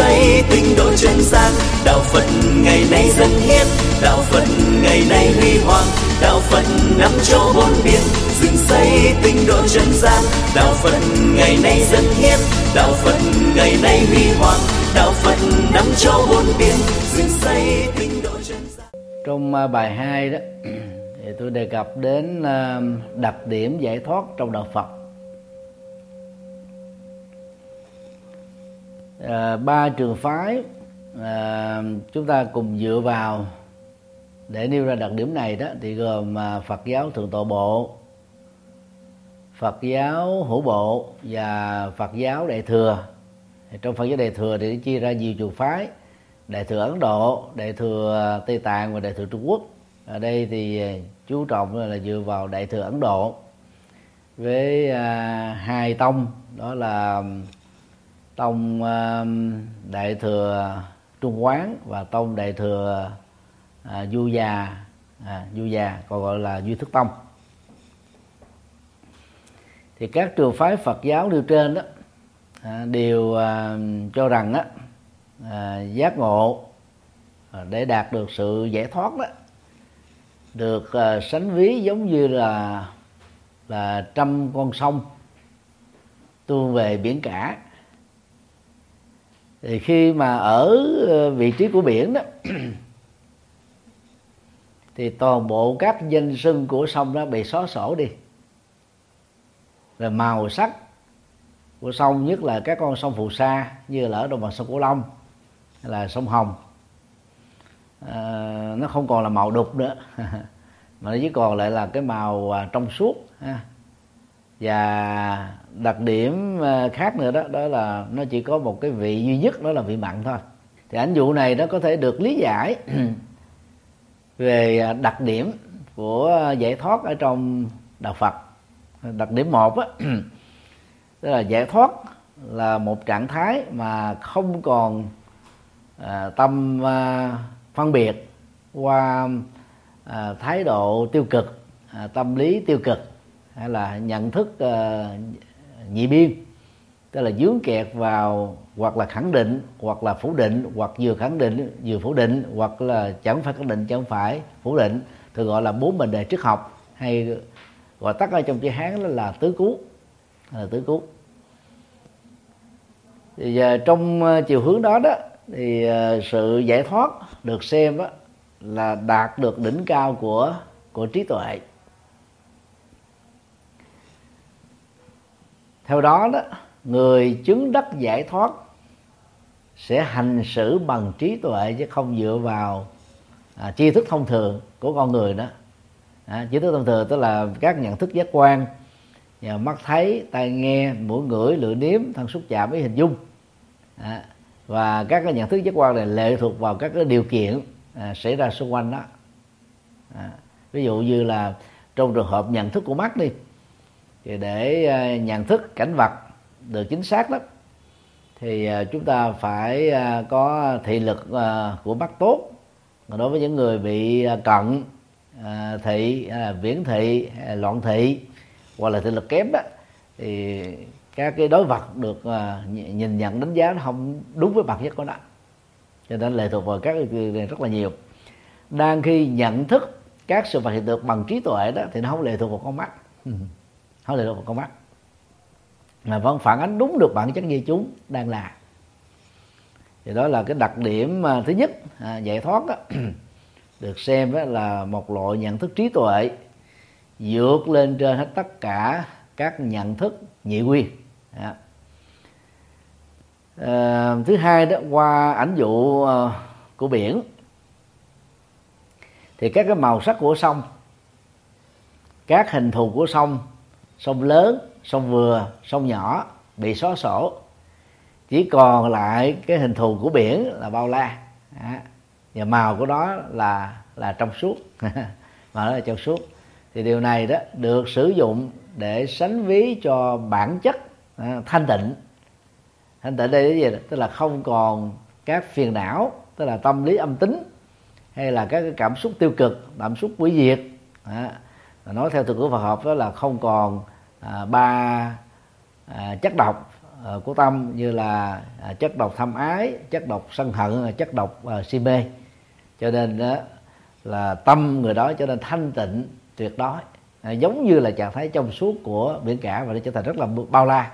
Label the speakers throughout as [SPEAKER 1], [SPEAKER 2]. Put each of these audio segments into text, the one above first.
[SPEAKER 1] xây tinh độ chân gian đạo phật ngày nay dân hiến. Đạo phật ngày nay huy hoàng. Đạo phật năm châu bốn biển dựng xây tinh độ chân gian đạo phật ngày nay dân hiến. Đạo phật ngày nay huy hoàng. Đạo phật năm châu bốn biển dựng xây tinh độ chân gian
[SPEAKER 2] trong à, bài 2 đó, thì tôi đề cập đến à, đặc điểm giải thoát trong đạo Phật. À, ba trường phái à, chúng ta cùng dựa vào để nêu ra đặc điểm này đó thì gồm à, Phật giáo thượng tọa bộ Phật giáo hữu bộ và Phật giáo đại thừa. Trong Phật giáo đại thừa thì chia ra nhiều trường phái đại thừa Ấn Độ đại thừa Tây Tạng và đại thừa Trung Quốc. Ở đây thì à, chú trọng là dựa vào đại thừa Ấn Độ với à, hai tông đó là tông ờ, đại thừa Trung Quán và tông đại thừa à, Du già à, Du già còn gọi là Duy Thức Tông. Thì các trường phái Phật giáo nêu trên đó à, đều à, cho rằng á à, giác ngộ à, để đạt được sự giải thoát đó được à, sánh ví giống như là là trăm con sông tuôn về biển cả thì khi mà ở ờ, vị trí của biển đó thì toàn bộ các danh sưng của sông đó bị xóa sổ đi rồi màu sắc của sông nhất là các con sông phù sa như là ở đồng bằng sông cửu long hay là sông hồng à, nó không còn là màu đục nữa mà nó chỉ còn lại là cái màu à, trong suốt ha và đặc điểm ờ, khác nữa đó đó là nó chỉ có một cái vị duy nhất đó là vị mặn thôi. Thì ảnh dụ này nó có thể được lý giải về ờ, đặc điểm của giải thoát ở trong đạo Phật. Đặc điểm một á tức là giải thoát là một trạng thái mà không còn à, tâm à, phân biệt qua à, thái độ tiêu cực à, tâm lý tiêu cực hay là nhận thức uh, nhị biên. Tức là dướng kẹt vào hoặc là khẳng định hoặc là phủ định hoặc vừa khẳng định vừa phủ định hoặc là chẳng phải khẳng định chẳng phải phủ định thường gọi là bốn mệnh đề triết học hay gọi tắt ở trong chữ hán đó là tứ cú là tứ cú. Thì giờ trong ờ, chiều hướng đó đó thì ờ, sự giải thoát được xem đó là đạt được đỉnh cao của của trí tuệ. Theo đó đó người chứng đắc giải thoát sẽ hành xử bằng trí tuệ chứ không dựa vào à, tri thức thông thường của con người đó. À, tri thức thông thường tức là các nhận thức giác quan. Và mắt thấy tai nghe mũi ngửi lưỡi nếm thân xúc chạm với hình dung. À, và các cái nhận thức giác quan này lệ thuộc vào các cái điều kiện à, xảy ra xung quanh đó. À, ví dụ như là trong trường hợp nhận thức của mắt đi thì để ờ, nhận thức cảnh vật được chính xác đó, thì ờ, chúng ta phải ờ, có thị lực của mắt tốt. Đối với những người bị cận thị viễn thị loạn thị hoặc là thị lực kém đó, thì các cái đối vật được nhìn nhận, đánh giá nó không đúng với bản chất của nó. Cho nên lệ thuộc vào các cái này rất là nhiều. Đang khi nhận thức các sự vật hiện tượng bằng trí tuệ đó, thì nó không lệ thuộc vào con mắt. hóa lệ thuộc vào con mắt. Mà vẫn phản ánh đúng được bản chất như chúng đang là. Thì đó là cái đặc điểm mà thứ nhất à, giải thoát đó, được xem đó là một loại nhận thức trí tuệ vượt lên trên hết tất cả các nhận thức nhị quy. À. À, thứ hai đó qua ảnh dụ uh, của biển thì các cái màu sắc của sông các hình thù của sông sông lớn sông vừa sông nhỏ bị xóa sổ. Chỉ còn lại cái hình thù của biển là bao la. À, và màu của nó là là trong suốt. Mà nó là trong suốt. Thì điều này đó được sử dụng để sánh ví cho bản chất à, thanh tịnh. Thanh tịnh đây là gì tức là không còn các phiền não tức là tâm lý âm tính hay là các cái cảm xúc tiêu cực cảm xúc quỷ diệt. À, nói theo từ của Phật học đó là không còn à, ba à, chất độc à, của tâm như là à, chất độc tham ái chất độc sân hận à, chất độc à, si mê. Cho nên đó là tâm người đó cho nên thanh tịnh tuyệt đối. À, giống như là trạng thái trong suốt của biển cả và nó trở thành rất là bao la.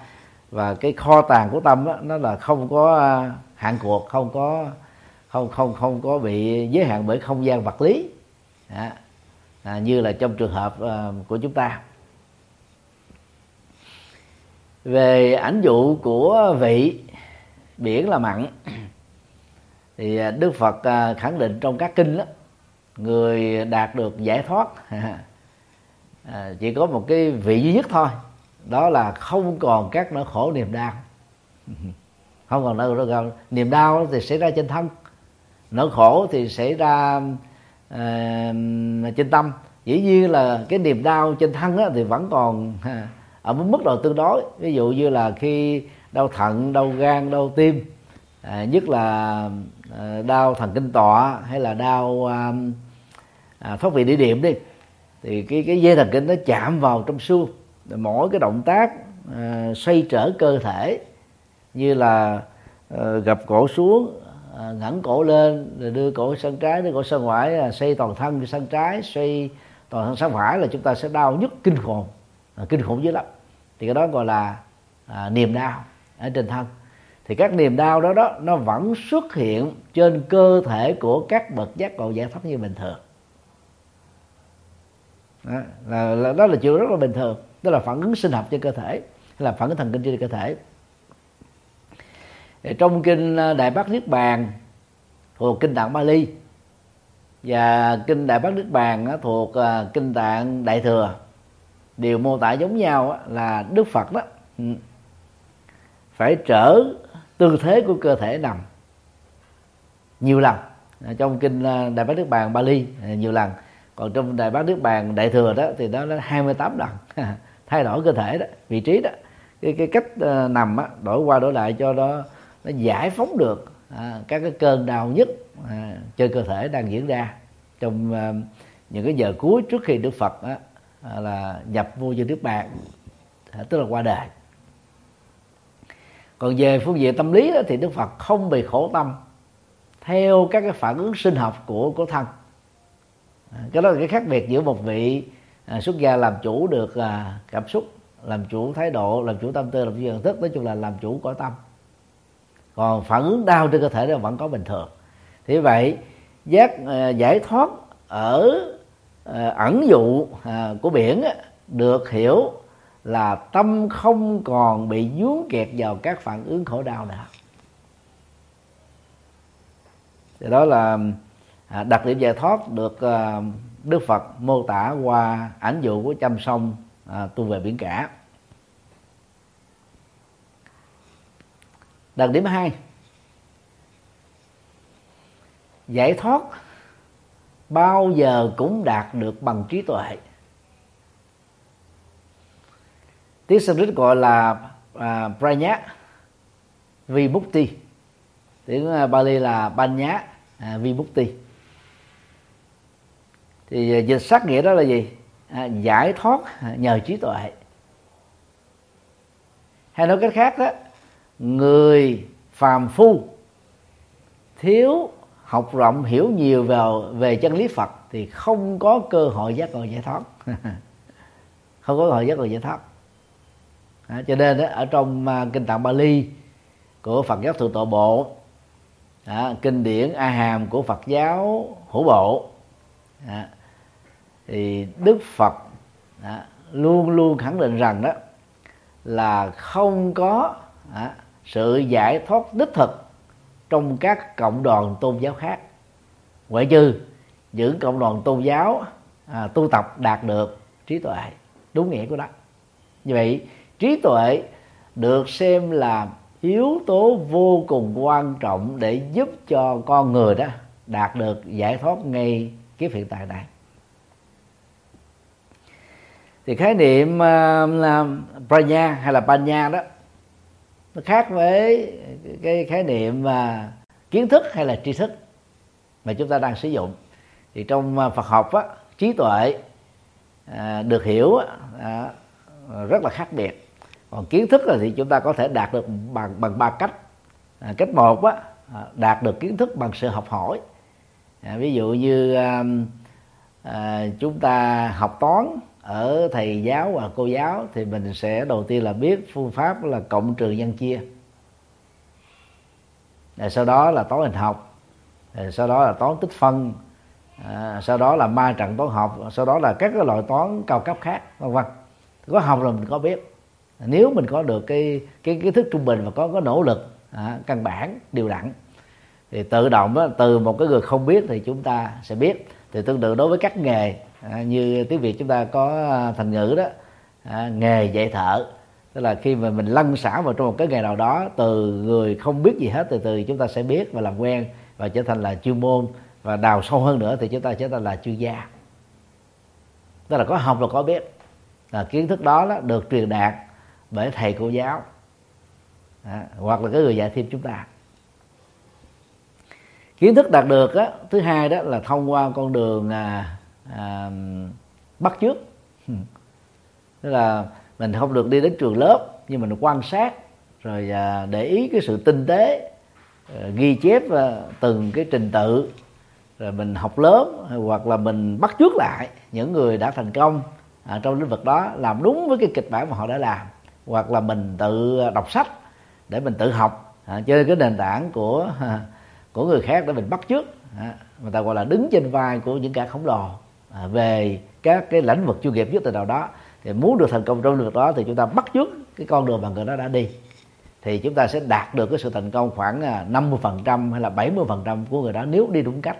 [SPEAKER 2] Và cái kho tàng của tâm đó, nó là không có à, hạn cuộc không có không không không có bị giới hạn bởi không gian vật lý. À, à, như là trong trường hợp à, của chúng ta. Về ảnh dụ của vị biển là mặn thì đức phật à, khẳng định trong các kinh đó người đạt được giải thoát à, chỉ có một cái vị duy nhất thôi đó là không còn các nỗi khổ niềm đau. Không còn nỗi khổ niềm đau thì xảy ra trên thân nỗi khổ thì xảy ra uh, trên tâm. Dĩ nhiên là cái niềm đau trên thân á, thì vẫn còn ở một mức độ tương đối. Ví dụ như là khi đau thận đau gan đau tim à, nhất là à, đau thần kinh tọa hay là đau à, à, thoát vị địa điểm đi thì cái cái dây thần kinh nó chạm vào trong xương. Mỗi cái động tác à, xoay trở cơ thể như là à, gập cổ xuống à, ngẩng cổ lên rồi đưa cổ sang trái đưa cổ sang phải à, xoay toàn thân sang trái xoay toàn thân sang phải là chúng ta sẽ đau nhất kinh khủng. À, kinh khủng dữ lắm. Thì cái đó gọi là à, niềm đau ở trên thân. Thì các niềm đau đó đó nó vẫn xuất hiện trên cơ thể của các bậc giác ngộ giải thoát như bình thường. Đó là, là đó là chuyện rất là bình thường. Đó là phản ứng sinh học trên cơ thể là phản ứng thần kinh trên cơ thể trong kinh ờ, đại bát niết bàn thuộc kinh tạng bali và kinh đại bát niết bàn ờ, thuộc ờ, kinh tạng đại thừa đều mô tả giống nhau là đức phật đó. Ừ. Phải trở tư thế của cơ thể nằm nhiều lần. Trong kinh đại bát niết bàn bali nhiều lần. Còn trong đại bát niết bàn đại thừa đó thì đó là 28 lần. Thay đổi cơ thể đó vị trí đó. Cái cái cách uh, nằm á đổi qua đổi lại cho nó nó giải phóng được à, các cái cơn đau nhất à, trên cơ thể đang diễn ra. Trong à, những cái giờ cuối trước khi Đức Phật á, à, là nhập vô như nước bàn à, tức là qua đời. Còn về phương diện tâm lý đó, thì Đức Phật không bị khổ tâm theo các cái phản ứng sinh học của của thân. À, cái đó là cái khác biệt giữa một vị à, xuất gia làm chủ được à, cảm xúc làm chủ thái độ làm chủ tâm tư làm chủ nhận thức nói chung là làm chủ cõi tâm còn phản ứng đau trên cơ thể nó vẫn có bình thường. Thế vậy, giác ờ, giải thoát ở ờ, ẩn dụ à, của biển được hiểu là tâm không còn bị dướng kẹt vào các phản ứng khổ đau nữa. Thì đó là à, đặc điểm giải thoát được ờ, Đức Phật mô tả qua ảnh dụ của chăm sông à, tu về biển cả. Đặc điểm hai. Giải thoát bao giờ cũng đạt được bằng trí tuệ. Tiếng Sanskrit gọi là à, pranya vibhuti. Tiếng à, Bali là banya à, vibhuti. Thì à, dịch sát nghĩa đó là gì? À, giải thoát à, nhờ trí tuệ. Hay nói cách khác đó người phàm phu. Thiếu học rộng hiểu nhiều vào về chân lý Phật thì không có cơ hội giác ngộ giải thoát. Không có cơ hội giác ngộ giải thoát. À, cho nên đó, ở trong uh, kinh tạng Bali của Phật giáo thượng tọa bộ à, kinh điển A Hàm của Phật giáo hữu bộ à, thì Đức Phật à, luôn luôn khẳng định rằng đó là không có à, sự giải thoát đích thực trong các cộng đoàn tôn giáo khác. Ngoại trừ những cộng đoàn tôn giáo à, tu tập đạt được trí tuệ đúng nghĩa của đó như vậy trí tuệ được xem là yếu tố vô cùng quan trọng để giúp cho con người đó đạt được giải thoát ngay cái hiện tại này. Thì khái niệm uh, pranya hay là panya đó nó khác với cái khái niệm mà kiến thức hay là tri thức mà chúng ta đang sử dụng. Thì trong à, Phật học á, trí tuệ à, được hiểu à, rất là khác biệt. Còn kiến thức là thì chúng ta có thể đạt được bằng bằng ba cách. À, cách một á à, đạt được kiến thức bằng sự học hỏi. À, ví dụ như à, à, chúng ta học toán ở thầy giáo và cô giáo thì mình sẽ đầu tiên là biết phương pháp là cộng trừ nhân chia. Rồi sau đó là toán hình học rồi sau đó là toán tích phân à, sau đó là ma trận toán học sau đó là các cái loại toán cao cấp khác vân vân. Có học rồi mình có biết. Nếu mình có được cái cái kiến thức trung bình và có có nỗ lực à, căn bản điều đặn thì tự động đó, từ một cái người không biết thì chúng ta sẽ biết. Thì tương tự đối với các nghề à, như tiếng việt chúng ta có à, thành ngữ đó à, nghề dạy thợ. Tức là khi mà mình lăn xả vào trong một cái nghề nào đó từ người không biết gì hết từ từ chúng ta sẽ biết và làm quen và trở thành là chuyên môn và đào sâu hơn nữa thì chúng ta trở thành là chuyên gia. Tức là có học là có biết. À, kiến thức đó, đó được truyền đạt bởi thầy cô giáo à, hoặc là cái người dạy thêm chúng ta. Kiến thức đạt được đó, thứ hai đó là thông qua con đường à, à, bắt chước. Tức là mình không được đi đến trường lớp nhưng mình quan sát rồi à, để ý cái sự tinh tế à, ghi chép à, từng cái trình tự. Rồi mình học lớn hoặc là mình bắt chước lại những người đã thành công à, trong lĩnh vực đó làm đúng với cái kịch bản mà họ đã làm. Hoặc là mình tự đọc sách để mình tự học à, chơi cái nền tảng của à, của người khác để mình bắt chước. À, người ta gọi là đứng trên vai của những kẻ khổng lồ. À, về các cái lĩnh vực chuyên nghiệp nhất từ nào đó. Thì muốn được thành công trong lĩnh vực đó thì chúng ta bắt chước cái con đường mà người đó đã đi. Thì chúng ta sẽ đạt được cái sự thành công khoảng à, 50% hay là 70% của người đó nếu đi đúng cách.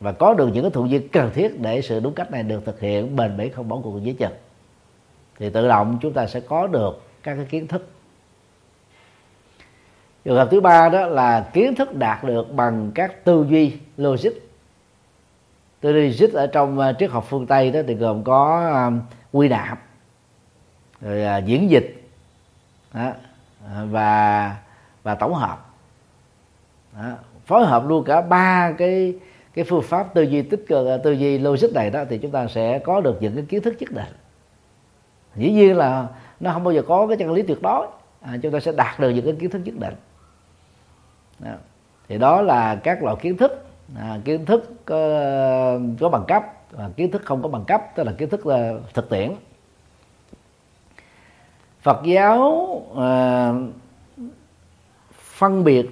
[SPEAKER 2] Và có được những cái thuận duyên cần thiết để sự đúng cách này được thực hiện bền bỉ không bỏ cuộc dưới chân thì tự động chúng ta sẽ có được các cái kiến thức. Trường hợp thứ ba đó là kiến thức đạt được bằng các tư duy logic tư duy logic ở trong uh, triết học phương tây đó thì gồm có ờ, quy nạp rồi uh, diễn dịch đó, và và tổng hợp đó, phối hợp luôn cả ba cái cái phương pháp tư duy tích cực tư duy logic này đó thì chúng ta sẽ có được những cái kiến thức nhất định dĩ nhiên là nó không bao giờ có cái chân lý tuyệt đối à, chúng ta sẽ đạt được những cái kiến thức nhất định đó. thì đó là các loại kiến thức à, kiến thức có, có bằng cấp và kiến thức không có bằng cấp tức là kiến thức là thực tiễn. Phật giáo à, phân biệt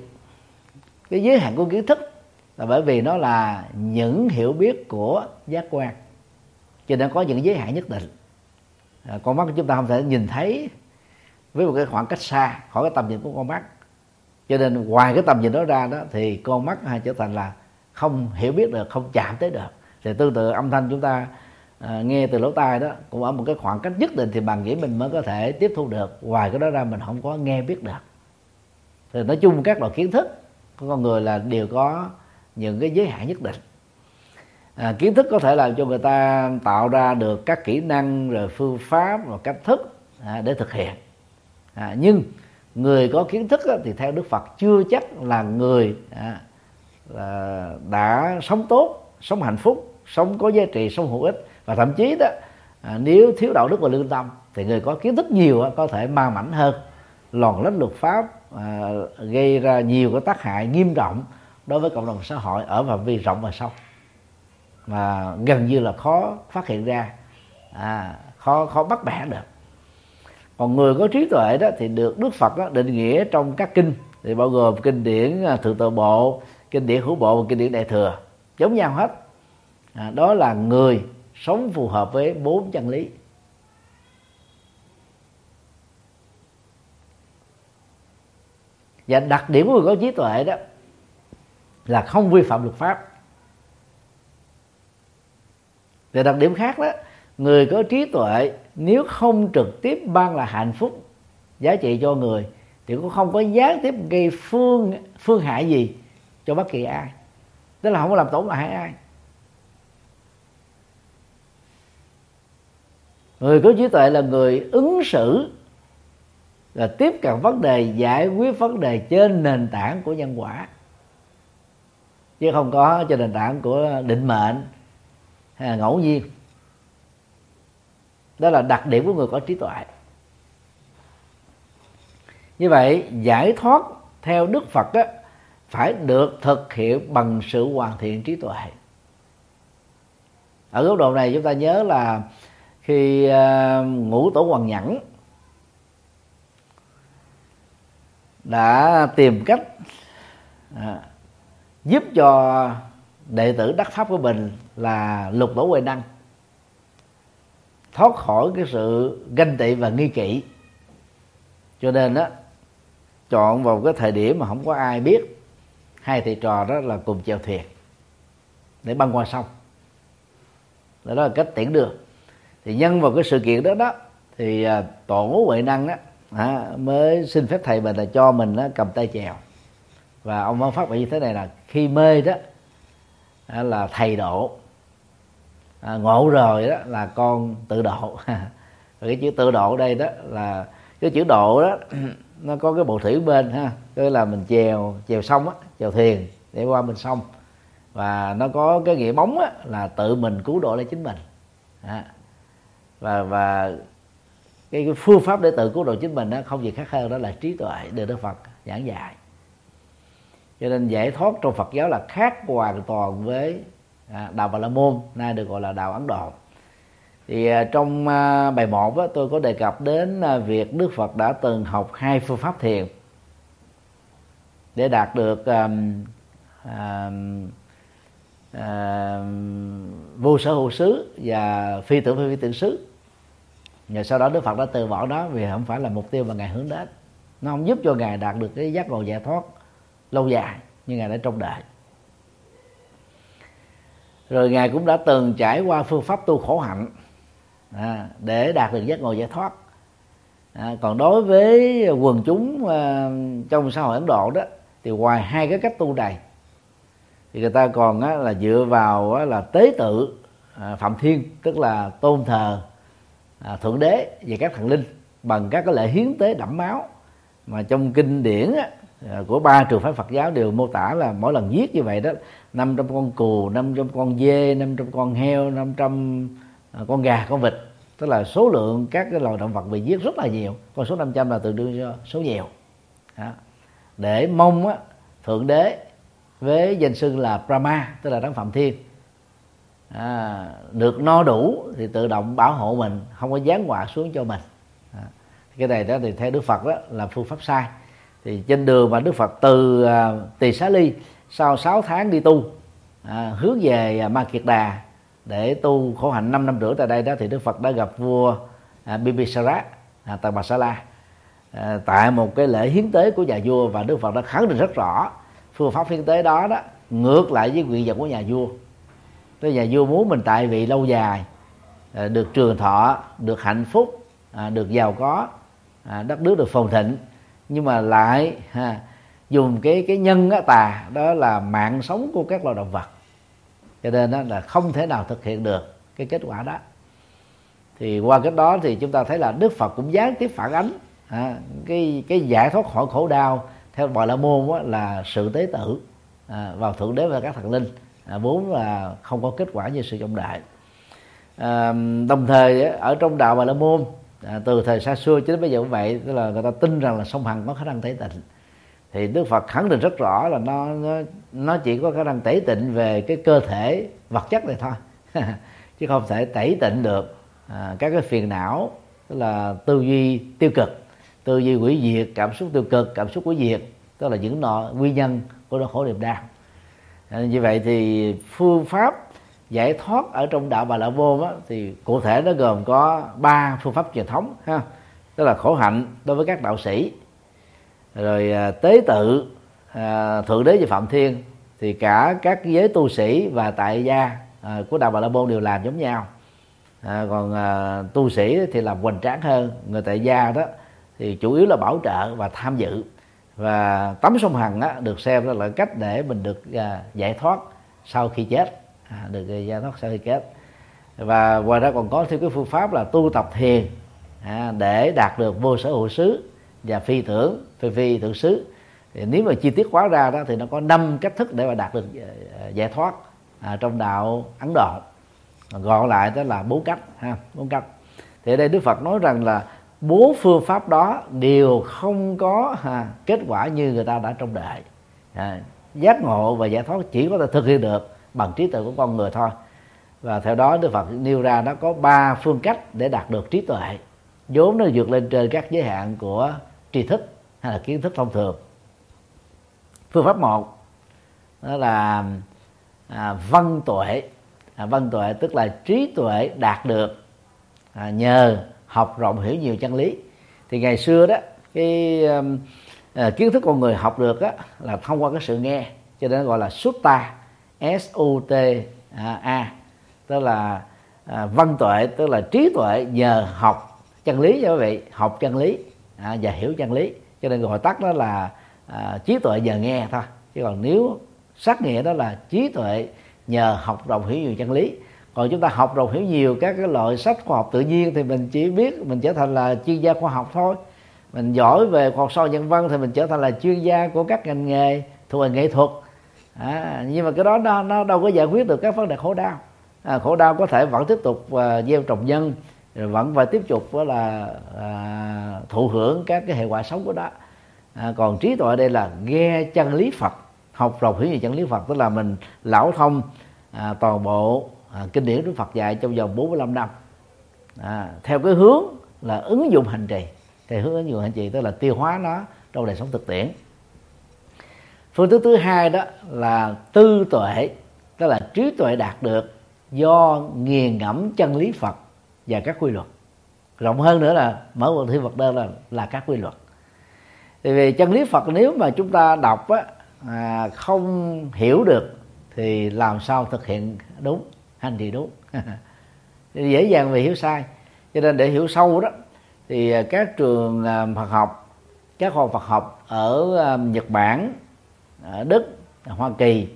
[SPEAKER 2] cái giới hạn của kiến thức là bởi vì nó là những hiểu biết của giác quan cho nên có những giới hạn nhất định. À, con mắt của chúng ta không thể nhìn thấy với một cái khoảng cách xa khỏi cái tầm nhìn của con mắt. Cho nên ngoài cái tầm nhìn đó ra đó thì con mắt hay trở thành là không hiểu biết được không chạm tới được. Thì tương tự âm thanh chúng ta à, nghe từ lỗ tai đó cũng ở một cái khoảng cách nhất định thì bằng nghĩ mình mới có thể tiếp thu được. Ngoài cái đó ra mình không có nghe biết được. Thì nói chung các loại kiến thức của con người là đều có những cái giới hạn nhất định. À, kiến thức có thể làm cho người ta tạo ra được các kỹ năng rồi phương pháp và cách thức à, để thực hiện. À, nhưng người có kiến thức á, thì theo đức phật chưa chắc là người à, là đã sống tốt sống hạnh phúc sống có giá trị sống hữu ích. Và thậm chí đó à, nếu thiếu đạo đức và lương tâm thì người có kiến thức nhiều có thể mang mảnh hơn. Lòn lách luật pháp à, gây ra nhiều cái tác hại nghiêm trọng đối với cộng đồng xã hội ở phạm vi rộng và sâu. Mà gần như là khó phát hiện ra à, khó khó bắt bẻ được. Còn người có trí tuệ đó thì được đức phật đó định nghĩa trong các kinh. Thì bao gồm kinh điển à, thượng tự bộ kinh điển hữu bộ và kinh điển đại thừa. Giống nhau hết. À, đó là người sống phù hợp với bốn chân lý. Và đặc điểm của người có trí tuệ đó là không vi phạm luật pháp. Về đặc điểm khác đó người có trí tuệ nếu không trực tiếp ban là hạnh phúc giá trị cho người thì cũng không có gián tiếp gây phương phương hại gì cho bất kỳ ai. Tức là không có làm tổn hại ai. Người có trí tuệ là người ứng xử là tiếp cận vấn đề giải quyết vấn đề trên nền tảng của nhân quả. Chứ không có trên nền tảng của định mệnh hay là ngẫu nhiên. Đó là đặc điểm của người có trí tuệ. Như vậy giải thoát theo đức phật á, phải được thực hiện bằng sự hoàn thiện trí tuệ. Ở góc độ này chúng ta nhớ là khi uh, ngũ tổ hoàng nhẫn đã tìm cách à, giúp cho đệ tử đắc pháp của mình là lục tổ huệ năng thoát khỏi cái sự ganh tị và nghi kỵ. Cho nên đó chọn vào cái thời điểm mà không có ai biết hai thầy trò đó là cùng chèo thuyền để băng qua sông. Đó là cách tiễn đưa. Thì nhân vào cái sự kiện đó đó thì à, tổ huệ năng đó à, mới xin phép thầy mình là cho mình đó, cầm tay chèo. Và ông văn phát như thế này là khi mê đó à, là thầy độ. À, ngộ rồi đó là con tự độ. Cái chữ tự độ đây đó là cái chữ độ đó nó có cái bộ thủy bên ha tức là mình chèo chèo xong á vào thuyền để qua bên sông. Và nó có cái nghĩa bóng á, là tự mình cứu độ lấy chính mình. À. và và cái, cái phương pháp để tự cứu độ chính mình đó không gì khác hơn đó là trí tuệ được đức phật giảng dạy. Cho nên giải thoát trong phật giáo là khác hoàn toàn với à, đạo bà la môn nay được gọi là đạo ấn độ. Thì à, trong à, bài một á, tôi có đề cập đến à, việc đức phật đã từng học hai phương pháp thiền để đạt được à, à, à, vô sở hữu xứ và phi tưởng phi tưởng xứ. Và sau đó đức phật đã từ bỏ đó vì không phải là mục tiêu mà ngài hướng đến. Nó không giúp cho ngài đạt được cái giác ngộ giải thoát lâu dài như ngài đã trong đời. rồi ngài cũng đã từng trải qua phương pháp tu khổ hạnh à, để đạt được giác ngộ giải thoát. À, còn đối với quần chúng à, trong xã hội ấn độ đó thì ngoài hai cái cách tu này thì người ta còn á, là dựa vào á, là tế tự à, phạm thiên tức là tôn thờ à, thượng đế và các thần linh bằng các cái lễ hiến tế đẫm máu. Mà trong kinh điển á, à, của ba trường phái Phật giáo đều mô tả là mỗi lần giết như vậy đó 500 con cừu, 500 con dê, 500 con heo, 500 à, con gà, con vịt. Tức là số lượng các cái loài động vật bị giết rất là nhiều con số 500 là tương đương số nhiều. Đó để mong á, thượng đế với danh xưng là Brahma tức là đấng phạm thiên à, được no đủ thì tự động bảo hộ mình không có giáng họa xuống cho mình. À, cái này đó thì theo Đức Phật đó là phương pháp sai. Thì trên đường mà Đức Phật từ à, Tỳ Xá Ly sau 6 tháng đi tu à, hướng về à, Ma Kiệt Đà để tu khổ hạnh 5 năm rưỡi tại đây đó thì Đức Phật đã gặp vua à, Bibisara à, tại Bà Sa La à, tại một cái lễ hiến tế của nhà vua và Đức Phật đã khẳng định rất rõ phương pháp hiến tế đó đó ngược lại với nguyện vọng của nhà vua. Cái nhà vua muốn mình tại vị lâu dài à, được trường thọ được hạnh phúc à, được giàu có à, đất nước được phồn thịnh. Nhưng mà lại ha, dùng cái cái nhân á, tà đó là mạng sống của các loài động vật. Cho nên đó là không thể nào thực hiện được cái kết quả đó. Thì qua cái đó thì chúng ta thấy là đức phật cũng gián tiếp phản ánh à, cái cái giải thoát khỏi khổ đau theo bà la môn đó, là sự tế tử à, vào thượng đế và các thần linh à, vốn là không có kết quả như sự trọng đại. À, đồng thời ở trong đạo bà la môn à, từ thời xa xưa cho đến bây giờ cũng vậy tức là người ta tin rằng là sông hằng có khả năng tế tịnh. Thì đức phật khẳng định rất rõ là nó nó, nó chỉ có khả năng tẩy tịnh về cái cơ thể vật chất này thôi. Chứ không thể tẩy tịnh được à, các cái phiền não tức là tư duy tiêu cực tư duy quỷ diệt cảm xúc tiêu cực cảm xúc quỷ diệt tức là những nọ nguyên nhân của nỗi khổ niềm đau. À, như vậy thì phương pháp giải thoát ở trong đạo bà la môn á, thì cụ thể nó gồm có ba phương pháp truyền thống ha. Tức là khổ hạnh đối với các đạo sĩ rồi à, tế tự à, thượng đế và phạm thiên thì cả các giới tu sĩ và tại gia à, của đạo bà la môn đều làm giống nhau. À, còn à, tu sĩ thì làm hoành tráng hơn người tại gia đó thì chủ yếu là bảo trợ và tham dự. Và tắm sông hằng á, được xem là cách để mình được à, giải thoát sau khi chết. À, được à, giải thoát sau khi chết. Và ngoài ra còn có thêm cái phương pháp là tu tập thiền à, để đạt được vô sở hữu xứ và phi tưởng phi phi tưởng xứ. Thì nếu mà chi tiết quá ra đó thì nó có năm cách thức để mà đạt được à, à, giải thoát à, trong đạo ấn độ. Gọn lại đó là bốn cách ha bốn cách. Thì ở đây đức phật nói rằng là bốn phương pháp đó đều không có à, kết quả như người ta đã trông đợi à, dạ, giác ngộ và giải thoát chỉ có thể thực hiện được bằng trí tuệ của con người thôi. Và theo đó đức phật nêu ra nó có ba phương cách để đạt được trí tuệ. Vốn nó vượt lên trên các giới hạn của tri thức hay là kiến thức thông thường. Phương pháp một đó là à, văn tuệ. À, văn tuệ tức là trí tuệ đạt được à, nhờ học rộng hiểu nhiều chân lý. Thì ngày xưa đó cái uh, kiến thức con người học được đó, là thông qua cái sự nghe cho nên gọi là sutta s u t a tức là uh, văn tuệ tức là trí tuệ nhờ học chân lý cho quý vị học chân lý à, và hiểu chân lý. Cho nên gọi tắt đó là à, trí tuệ nhờ nghe thôi. Chứ còn nếu sát nghĩa đó là trí tuệ nhờ học rộng hiểu nhiều chân lý còn chúng ta học rồi hiểu nhiều các cái loại sách khoa học tự nhiên thì mình chỉ biết mình trở thành là chuyên gia khoa học thôi. Mình giỏi về khoa học sâu nhân văn thì mình trở thành là chuyên gia của các ngành nghề thuộc về nghệ thuật. À, nhưng mà cái đó nó, nó đâu có giải quyết được các vấn đề khổ đau. À, khổ đau có thể vẫn tiếp tục uh, gieo trồng nhân rồi vẫn phải tiếp tục là à, thụ hưởng các cái hệ quả xấu của đó à, còn trí tuệ đây là nghe chân lý Phật học rộng hiểu về chân lý Phật tức là mình lão thông à, toàn bộ à, kinh điển Đức Phật dạy trong vòng 45 năm. À, theo cái hướng là ứng dụng hành trì. Thì hướng ứng dụng hành trì tức là tiêu hóa nó trong đời sống thực tiễn. Phương thức thứ hai đó là tư tuệ tức là trí tuệ đạt được do nghiền ngẫm chân lý Phật và các quy luật. Rộng hơn nữa là mở quần thi Phật đơn là là các quy luật. Thì vì chân lý Phật nếu mà chúng ta đọc á, à, không hiểu được thì làm sao thực hiện đúng? Hành thì đúng. Dễ dàng vì hiểu sai. Cho nên để hiểu sâu đó thì à, các trường à, Phật học các khoa Phật học ở à, Nhật Bản ở Đức Hoa Kỳ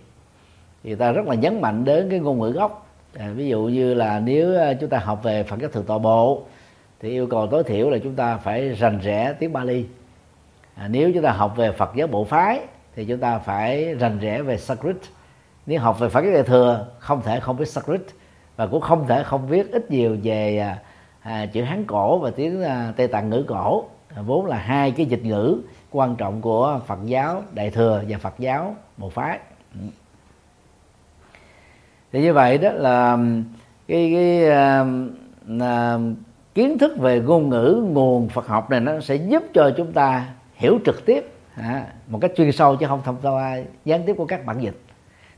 [SPEAKER 2] thì ta rất là nhấn mạnh đến cái ngôn ngữ gốc. À, ví dụ như là nếu chúng ta học về Phật giáo thượng tọa bộ thì yêu cầu tối thiểu là chúng ta phải rành rẽ tiếng Bali. À, nếu chúng ta học về Phật giáo bộ phái thì chúng ta phải rành rẽ về Sanskrit nếu học về Phật giáo đại thừa không thể không biết Sanskrit và cũng không thể không biết ít nhiều về à, à chữ Hán cổ và tiếng à, Tây Tạng ngữ cổ. À, vốn là hai cái dịch ngữ quan trọng của Phật giáo đại thừa và Phật giáo bộ phái. Ừ. Thì như vậy đó là cái cái à, à, kiến thức về ngôn ngữ nguồn Phật học này nó sẽ giúp cho chúng ta hiểu trực tiếp à, một cách chuyên sâu chứ không thông qua gián tiếp của các bản dịch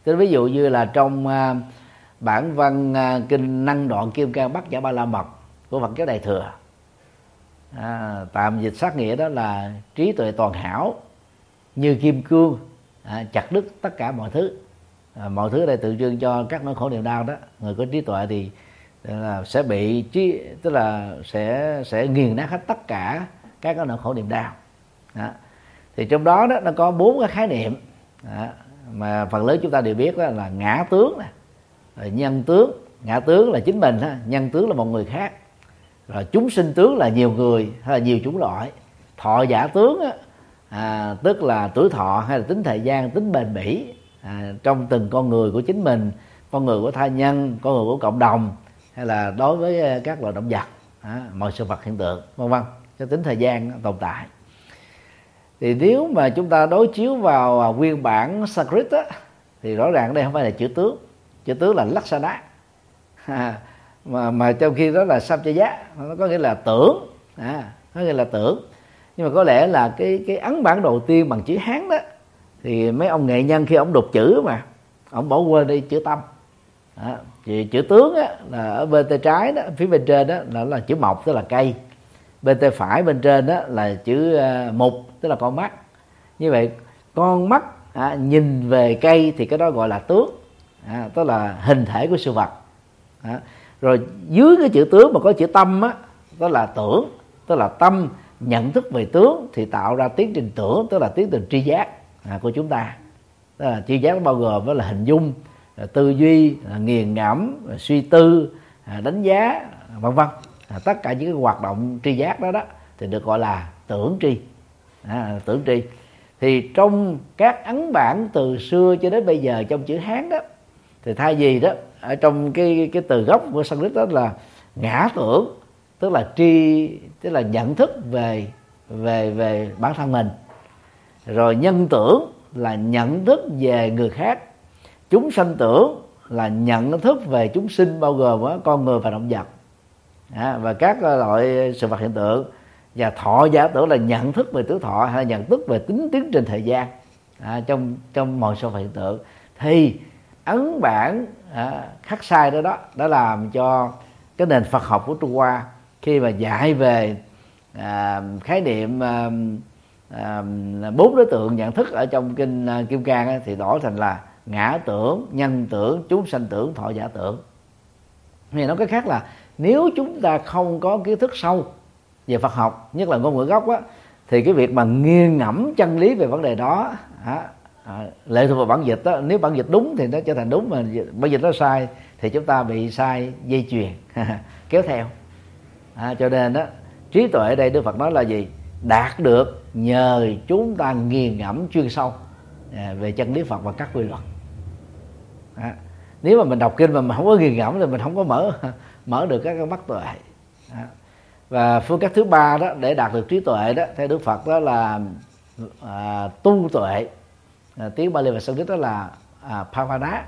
[SPEAKER 2] tức ví dụ như là trong à, bản văn à, kinh năng đoạn kim cang bắc giả ba la mật của phật giáo đại thừa. À, tạm dịch sát nghĩa đó là trí tuệ toàn hảo như kim cương à, chặt đứt tất cả mọi thứ. À, mọi thứ đây tượng trưng cho các nỗi khổ niềm đau đó. Người có trí tuệ thì là sẽ bị trí tức là sẽ sẽ nghiền nát hết tất cả các nỗi khổ niềm đau. Đó. thì trong đó đó nó có bốn cái khái niệm. Đó mà phần lớn chúng ta đều biết đó là ngã tướng rồi nhân tướng ngã tướng là chính mình nhân tướng là một người khác. Rồi chúng sinh tướng là nhiều người hay là nhiều chủng loại. Thọ giả tướng á, à, tức là tuổi thọ hay là tính thời gian tính bền bỉ à, trong từng con người của chính mình con người của tha nhân con người của cộng đồng hay là đối với các loài động vật à, mọi sự vật hiện tượng vân vân. Cho tính thời gian tồn tại thì nếu mà chúng ta đối chiếu vào à, nguyên bản Sanskrit á, thì rõ ràng đây không phải là chữ tướng. Chữ tướng là Laksana. À, mà mà trong khi đó là Samchaya nó có nghĩa là tưởng. À, có nghĩa là tưởng. Nhưng mà có lẽ là cái cái ấn bản đầu tiên bằng chữ Hán đó thì mấy ông nghệ nhân khi ông đục chữ mà ông bỏ quên đi chữ tâm. À, chữ, chữ tướng á, là ở bên tay trái đó phía bên trên đó là, là chữ mộc tức là cây. Bên tay phải bên trên đó là chữ uh, mục tức là con mắt. Như vậy con mắt à, nhìn về cây thì cái đó gọi là tướng à, tức là hình thể của sự vật. À, rồi dưới cái chữ tướng mà có chữ tâm á đó là tưởng tức là tâm nhận thức về tướng thì tạo ra tiến trình tưởng tức là tiến trình tri giác à, của chúng ta. Tức là tri giác bao gồm đó là hình dung là tư duy là nghiền ngẫm là suy tư à, đánh giá à, vân vân. À, tất cả những cái hoạt động tri giác đó đó thì được gọi là tưởng tri à, tưởng tri thì trong các ấn bản từ xưa cho đến bây giờ trong chữ hán đó thì thay vì đó ở trong cái cái từ gốc của Sanskrit đó là ngã tưởng tức là tri tức là nhận thức về về về bản thân mình. Rồi nhân tưởng là nhận thức về người khác. Chúng sanh tưởng là nhận thức về chúng sinh bao gồm con người và động vật. À, và các à, loại sự vật hiện tượng và thọ giả tưởng là nhận thức về tứ thọ hay là nhận thức về tính tiến trên thời gian à, trong trong mọi sự hiện tượng thì ấn bản à, khắc sai đó đó đã làm cho cái nền Phật học của Trung Hoa khi mà dạy về à, khái niệm à, à, bốn đối tượng nhận thức ở trong kinh à, Kim Cang ấy, thì đổi thành là ngã tưởng, nhân tưởng, chúng sanh tưởng, thọ giả tưởng. Thì nó cái khác là nếu chúng ta không có kiến thức sâu về Phật học, nhất là ngôn ngữ gốc á, thì cái việc mà nghiêng ngẫm chân lý về vấn đề đó á, à, lệ thuộc vào bản dịch đó nếu bản dịch đúng thì nó trở thành đúng mà bản dịch nó sai thì chúng ta bị sai dây chuyền kéo theo. À, cho nên đó trí tuệ ở đây đức phật nói là gì? Đạt được nhờ chúng ta nghiền ngẫm chuyên sâu à, về chân lý phật và các quy luật. À, nếu mà mình đọc kinh mà mình không có nghiền ngẫm thì mình không có mở mở được các cái mắt tuệ. À và phương cách thứ ba đó để đạt được trí tuệ đó theo đức phật đó là à, tu tuệ. À, tiếng Bali và Sanskrit đó là à, Pavana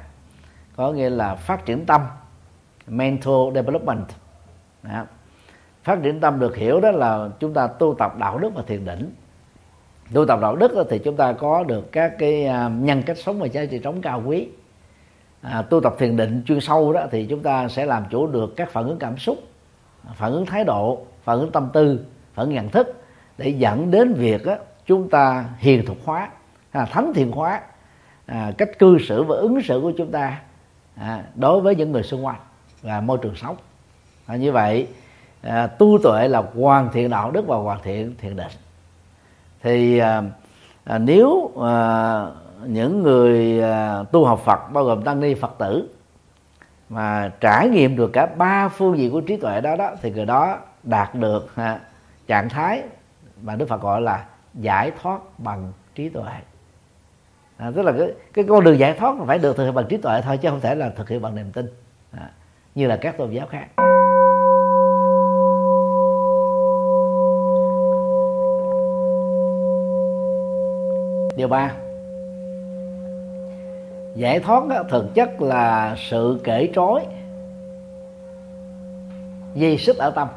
[SPEAKER 2] có nghĩa là phát triển tâm mental development. Đó. phát triển tâm được hiểu đó là chúng ta tu tập đạo đức và thiền định. Tu tập đạo đức thì chúng ta có được các cái à, nhân cách sống và giá trị sống cao quý. À, tu tập thiền định chuyên sâu đó thì chúng ta sẽ làm chủ được các phản ứng cảm xúc phản ứng thái độ phản ứng tâm tư phản ứng nhận thức để dẫn đến việc chúng ta hiền thục hóa à, thánh thiện hóa à, cách cư xử và ứng xử của chúng ta à, đối với những người xung quanh và môi trường sống. À, như vậy à, tu tuệ là hoàn thiện đạo đức và hoàn thiện thiện định. Thì à, à, nếu à, những người à, tu học Phật bao gồm tăng ni Phật tử mà trải nghiệm được cả ba phương diện của trí tuệ đó đó thì người đó đạt được ha, trạng thái mà Đức Phật gọi là giải thoát bằng trí tuệ. À, tức là cái cái con đường giải thoát phải được thực hiện bằng trí tuệ thôi chứ không thể là thực hiện bằng niềm tin. À, như là các tôn giáo khác. Điều ba giải thoát đó, thực chất là sự kể trói dây xích ở tâm.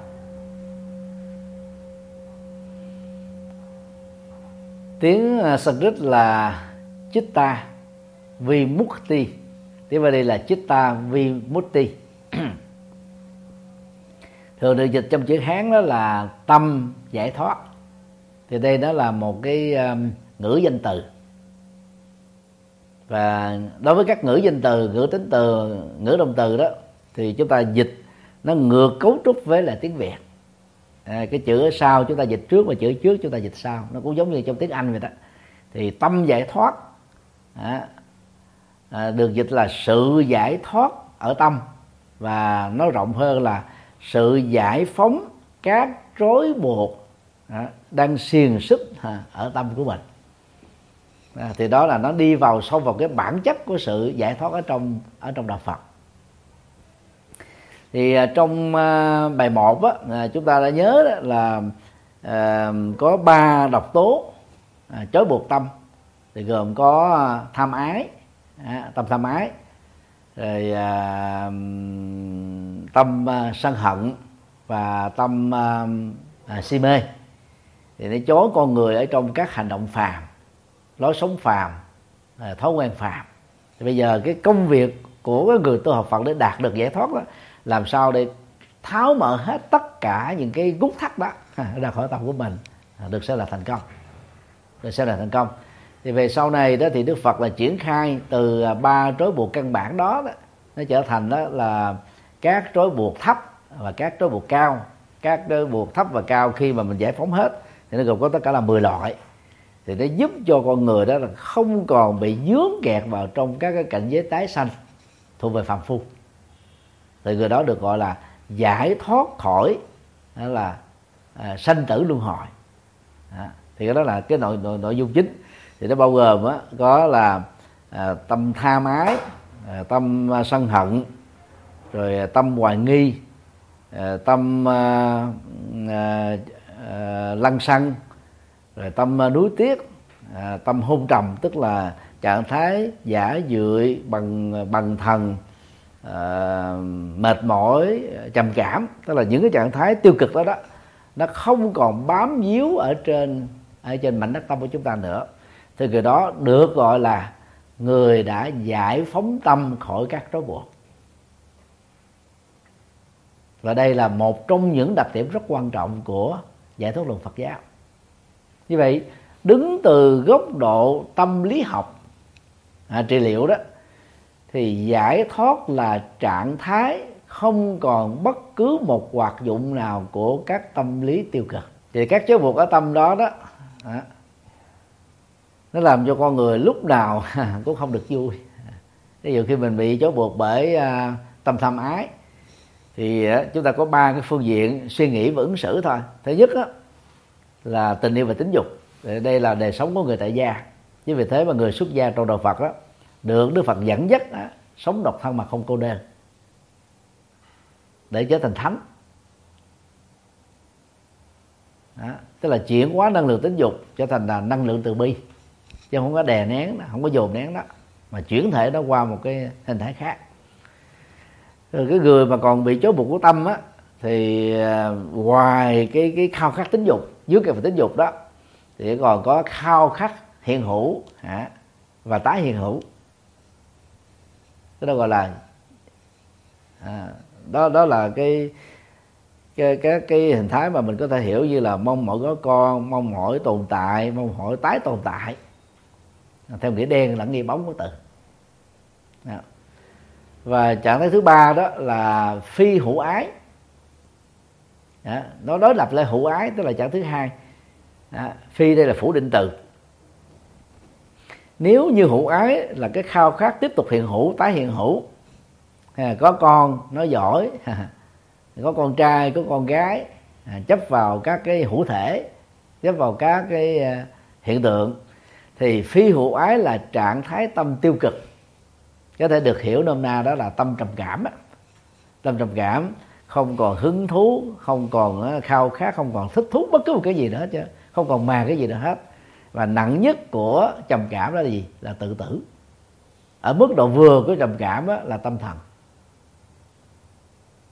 [SPEAKER 2] Tiếng à, Sanskrit là chitta vi mukti tiếng vào đây là chitta vi mukti thường được dịch trong chữ hán đó là tâm giải thoát. Thì đây đó là một cái um, ngữ danh từ và đối với các ngữ danh từ ngữ tính từ ngữ động từ đó thì chúng ta dịch nó ngược cấu trúc với là tiếng việt. À, cái chữ ở sau chúng ta dịch trước và chữ trước chúng ta dịch sau. Nó cũng giống như trong tiếng anh vậy đó. Thì tâm giải thoát à, à, được dịch là sự giải thoát ở tâm. Và nó rộng hơn là sự giải phóng các rối buộc à, đang xiềng xích à, ở tâm của mình à, thì đó là nó đi vào sâu vào cái bản chất của sự giải thoát ở trong ở trong đạo Phật. Thì à, trong à, bài 1 á, à, chúng ta đã nhớ đó là à, có ba độc tố à, chối buộc tâm. Thì gồm có à, tham ái à, tâm tham ái rồi à, tâm à, sân hận và tâm à, à, si mê. Thì nó chối con người ở trong các hành động phàm lối sống phàm à, thói quen phàm. Thì bây giờ cái công việc của cái người tu học Phật để đạt được giải thoát đó làm sao để tháo mở hết tất cả những cái gút thắt đó ra khỏi tâm của mình à, được sẽ là thành công. Được sẽ là thành công. Thì về sau này đó thì đức phật là triển khai từ à, ba trói buộc căn bản đó, đó nó trở thành đó là các trói buộc thấp và các trói buộc cao. Các trói buộc thấp và cao khi mà mình giải phóng hết thì nó gồm có tất cả là 10 loại thì nó giúp cho con người đó là không còn bị dướng kẹt vào trong các cái cảnh giới tái sanh thuộc về phàm phu. Thì người đó được gọi là giải thoát khỏi đó là à, sanh tử luân hồi. À, thì cái đó là cái nội nội, nội dung chính. Thì nó bao gồm á, có là à, tâm tha mái à, tâm à, sân hận rồi à, tâm hoài nghi à, tâm à, à, à, lăng xăng rồi tâm à, đuối tiếc à, tâm hôn trầm tức là trạng thái giả dưỡi bằng à, bằng thần à, mệt mỏi à, trầm cảm tức là những cái trạng thái tiêu cực đó đó nó không còn bám víu ở trên ở trên mảnh đất tâm của chúng ta nữa. Thì người đó được gọi là người đã giải phóng tâm khỏi các trói buộc và đây là một trong những đặc điểm rất quan trọng của giải thoát luận Phật giáo như vậy đứng từ góc độ tâm lý học à, trị liệu đó thì giải thoát là trạng thái không còn bất cứ một hoạt dụng nào của các tâm lý tiêu cực. Thì các chế buộc ở tâm đó đó à, nó làm cho con người lúc nào cũng không được vui. Ví dụ khi mình bị chó buộc bởi à, tâm tham ái thì à, chúng ta có ba cái phương diện suy nghĩ và ứng xử thôi. Thứ nhất đó là tình yêu và tính dục. Đây là đời sống của người tại gia. Chứ vì thế mà người xuất gia trong đạo Phật đó được Đức Phật dẫn dắt đó, sống độc thân mà không cô đơn. Để trở thành thánh. Đó. tức là chuyển hóa năng lượng tính dục trở thành là năng lượng từ bi. Chứ không có đè nén không có dồn nén đó mà chuyển thể nó qua một cái hình thái khác. Rồi cái người mà còn bị chối buộc của tâm á thì à, ngoài cái cái khao khát tính dục dưới cái phần tính dục đó thì còn có khao khát hiện hữu hả, và tái hiện hữu. Cái đó gọi là à, đó đó là cái cái cái cái hình thái mà mình có thể hiểu như là mong mỏi có con mong mỏi tồn tại mong mỏi tái tồn tại. Theo nghĩa đen là nghĩa bóng của từ. Và trạng thái thứ ba đó là phi hữu ái đó. nó đối lập lại hữu ái tức là trạng thứ hai đó. phi đây là phủ định từ nếu như hữu ái là cái khao khát tiếp tục hiện hữu tái hiện hữu à, có con nó giỏi có con trai có con gái à, chấp vào các cái hữu thể chấp vào các cái à, hiện tượng thì phi hữu ái là trạng thái tâm tiêu cực có thể được hiểu nôm na đó là tâm trầm cảm tâm trầm cảm không còn hứng thú không còn khao khát không còn thích thú bất cứ một cái gì nữa chứ không còn mà cái gì nữa hết. Và nặng nhất của trầm cảm đó là gì? Là tự tử. Ở mức độ vừa của trầm cảm đó, là tâm thần.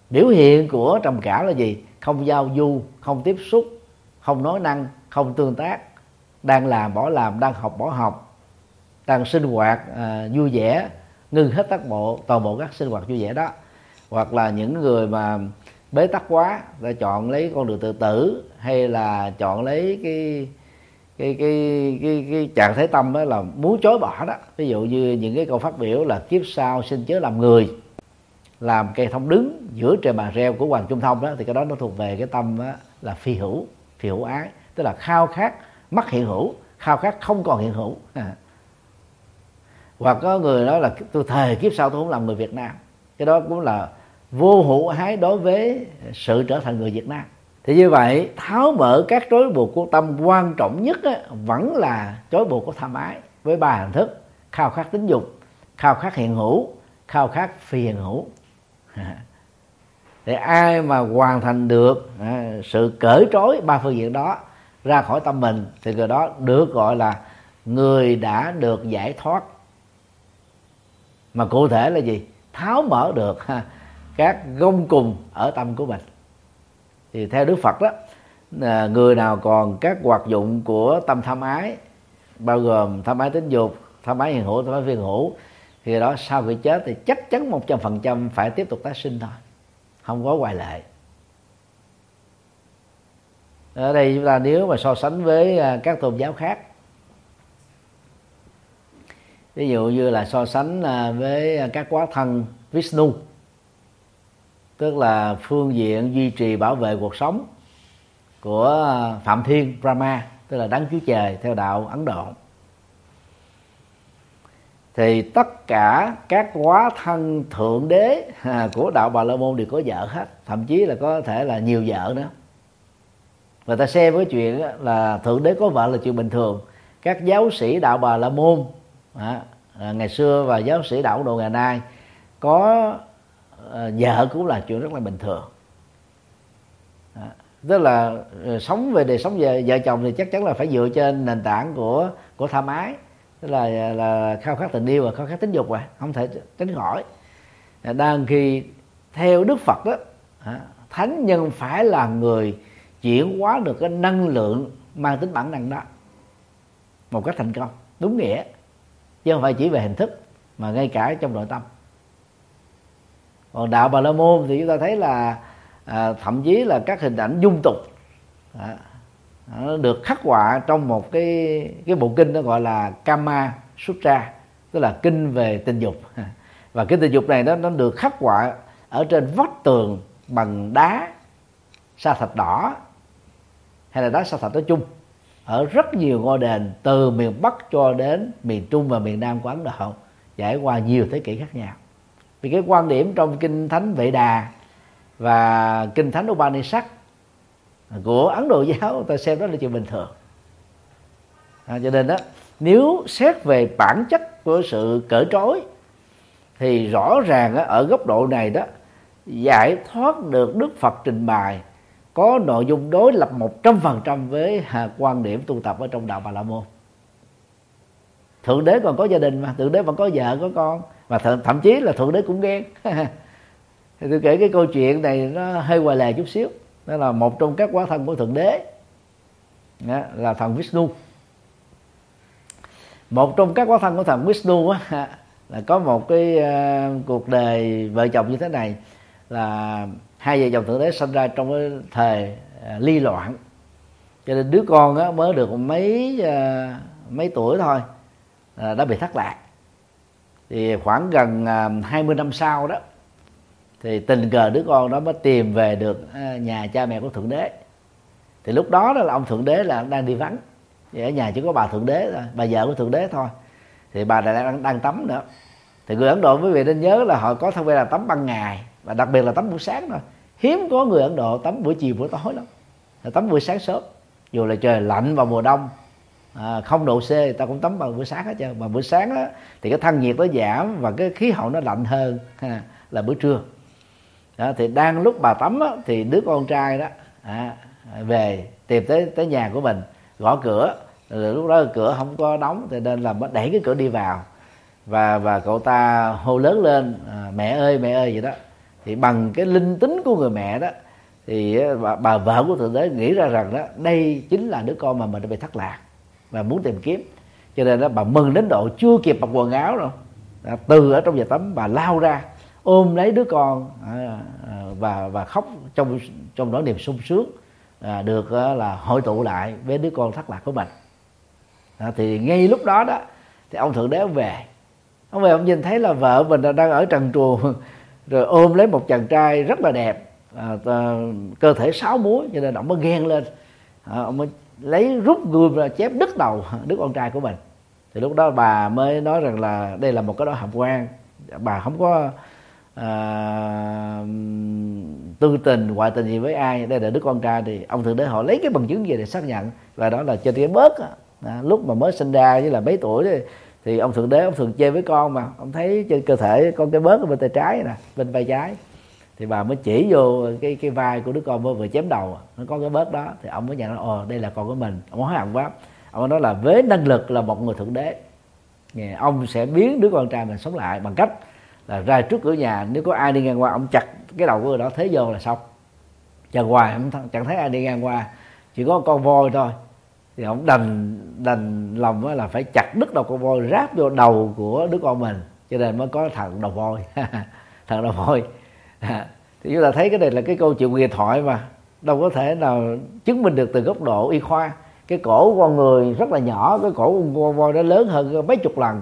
[SPEAKER 2] Biểu hiện của trầm cảm là gì? Không giao du không tiếp xúc không nói năng không tương tác đang làm bỏ làm đang học bỏ học đang sinh hoạt à, vui vẻ ngưng hết tất bộ toàn bộ các sinh hoạt vui vẻ đó hoặc là những người mà bế tắc quá đã chọn lấy con đường tự tử hay là chọn lấy cái cái cái cái, cái trạng thái tâm đó là muốn chối bỏ đó. Ví dụ như những cái câu phát biểu là kiếp sau xin chớ làm người làm cây thông đứng giữa trời bàn reo của hoàng trung thông đó thì cái đó nó thuộc về cái tâm đó là phi hữu phi hữu ái tức là khao khát mất hiện hữu khao khát không còn hiện hữu. À. hoặc có người nói là tôi thề kiếp sau tôi không làm người Việt Nam cái đó cũng là vô hữu hái đối với sự trở thành người Việt Nam. Thì như vậy tháo mở các trói buộc của tâm quan trọng nhất á, vẫn là trói buộc của tham ái với ba hình thức khao khát tính dục khao khát hiện hữu khao khát phi hiện hữu. Để ai mà hoàn thành được à, sự cởi trói ba phương diện đó ra khỏi tâm mình thì người đó được gọi là người đã được giải thoát. Mà cụ thể là gì? Tháo mở được ha, các gông cùng ở tâm của mình. Thì theo đức phật đó à, người nào còn các hoạt dụng của tâm tham ái bao gồm tham ái tính dục tham ái hiện hữu tham ái phiền hữu thì đó sau khi chết thì chắc chắn một trăm phần trăm phải tiếp tục tái sinh thôi không có ngoại lệ. Ở đây chúng ta nếu mà so sánh với à, các tôn giáo khác ví dụ như là so sánh à, với à, các quá thân Vishnu, tức là phương diện duy trì bảo vệ cuộc sống của à, Phạm Thiên Brahma, tức là đấng Chúa Trời theo đạo Ấn Độ. Thì tất cả các quá thân thượng đế của đạo Bà La Môn đều có vợ hết, thậm chí là có thể là nhiều vợ nữa. Và ta xem với chuyện là thượng đế có vợ là chuyện bình thường. Các giáo sĩ đạo bà la môn à, ngày xưa và giáo sĩ đạo độ ngày nay có à, vợ cũng là chuyện rất là bình thường. Tức là ờ, sống về đời sống về vợ chồng thì chắc chắn là phải dựa trên nền tảng của của tham ái. Tức là là khao khát tình yêu và khao khát tính dục rồi không thể tránh khỏi. À, đang khi theo đức phật đó à, thánh nhân phải là người chuyển hóa được cái năng lượng mang tính bản năng đó một cách thành công đúng nghĩa chứ không phải chỉ về hình thức mà ngay cả trong nội tâm. Còn đạo bà la môn thì chúng ta thấy là à, thậm chí là các hình ảnh dung tục à, nó được khắc họa trong một cái cái bộ kinh đó gọi là Kama Sutra tức là kinh về tình dục. Và cái tình dục này đó nó được khắc họa ở trên vách tường bằng đá sa thạch đỏ hay là đá sa thạch nói chung ở rất nhiều ngôi đền từ miền Bắc cho đến miền Trung và miền Nam của Ấn Độ trải qua nhiều thế kỷ khác nhau. Vì cái quan điểm trong kinh thánh Vệ Đà và kinh thánh Upanishad của Ấn Độ giáo ta xem đó là chuyện bình thường. À, cho nên đó nếu xét về bản chất của sự cởi trói thì rõ ràng ở góc độ này đó giải thoát được Đức Phật trình bày có nội dung đối lập một trăm phần trăm với quan điểm tu tập ở trong đạo Bà La Môn. Thượng đế còn có gia đình mà thượng đế vẫn có vợ có con và th- thậm chí là thượng đế cũng ghen. Thì tôi kể cái câu chuyện này nó hơi hoài lè chút xíu. Đó là một trong các quá thân của thượng đế. Đó, là thần Vishnu. Một trong các quá thân của thần Vishnu á, là có một cái uh, cuộc đời vợ chồng như thế này là hai vợ chồng thượng đế sinh ra trong cái thời à, ly loạn. Cho nên đứa con á, mới được mấy à, mấy tuổi thôi à, đã bị thất lạc. Thì khoảng gần uh, 20 năm sau đó thì tình cờ đứa con đó mới tìm về được nhà cha mẹ của thượng đế. Thì lúc đó đó là ông thượng đế là đang đi vắng. Thì ở nhà chỉ có bà thượng đế thôi bà vợ của thượng đế thôi. Thì bà này đang, đang tắm nữa. Thì người ấn độ quý vị nên nhớ là họ có thói quen là tắm ban ngày và đặc biệt là tắm buổi sáng thôi hiếm có người ấn độ tắm buổi chiều buổi tối lắm. Là tắm buổi sáng sớm. Dù là trời lạnh vào mùa đông à, không độ c người ta cũng tắm vào buổi sáng hết trơn. Mà buổi sáng đó, thì cái thân nhiệt nó giảm và cái khí hậu nó lạnh hơn ha, là buổi trưa. Đó, thì đang lúc bà tắm đó, thì đứa con trai đó à, về tìm tới tới nhà của mình gõ cửa. Rồi lúc đó cửa không có đóng thì nên là mới đẩy cái cửa đi vào. Và và cậu ta hô lớn lên à, mẹ ơi mẹ ơi vậy đó thì bằng cái linh tính của người mẹ đó thì ờ, bà, bà vợ của thượng đế nghĩ ra rằng đó đây chính là đứa con mà mình đã bị thất lạc và muốn tìm kiếm. Cho nên đó bà mừng đến độ chưa kịp mặc quần áo rồi. Từ ở trong nhà tắm bà lao ra ôm lấy đứa con à, à và và khóc trong trong nỗi niềm sung sướng à, được ờ, là hội tụ lại với đứa con thất lạc của mình. À, thì ngay lúc đó đó thì ông thượng đế ông về. Ông về ông nhìn thấy là vợ mình đang ở trần truồng rồi ôm lấy một chàng trai rất là đẹp à, à cơ thể sáu múi cho nên ông mới ghen lên. À, ông mới lấy rút gươm ra chém đứt đầu đứa con trai của mình. Thì lúc đó bà mới nói rằng là đây là một cái đó hàm quan. Bà không có à, tư tình ngoại tình gì với ai. Đây là đứa con trai thì ông thượng đế họ lấy cái bằng chứng gì để xác nhận? Và đó là trên cái bớt à, lúc mà mới sinh ra với là mấy tuổi thì, thì ông thượng đế, ông thường chơi với con mà, ông thấy trên cơ thể con cái bớt ở bên tay trái nè, bên vai trái. Thì bà mới chỉ vô cái cái vai của đứa con vừa vừa chém đầu à. nó có cái bớt đó, thì ông mới nhận ra ồ ờ, đây là con của mình. Ông hỏi hận quá. Ông nói là với năng lực là một người thượng đế. Ông sẽ biến đứa con trai mình sống lại bằng cách là ra trước cửa nhà. Nếu có ai đi ngang qua, ông chặt cái đầu của người đó, thế vô là xong. Chờ hoài, ông chẳng thấy ai đi ngang qua. Chỉ có con voi thôi thì ông đành đành lòng là phải chặt đứt đầu con voi ráp vô đầu của đứa con mình cho nên mới có thằng đầu voi. Thằng đầu voi. Thì chúng ta thấy cái này là cái câu chuyện huyền thoại mà đâu có thể nào chứng minh được từ góc độ y khoa. Cái cổ của con người rất là nhỏ cái cổ của con voi nó lớn hơn mấy chục lần.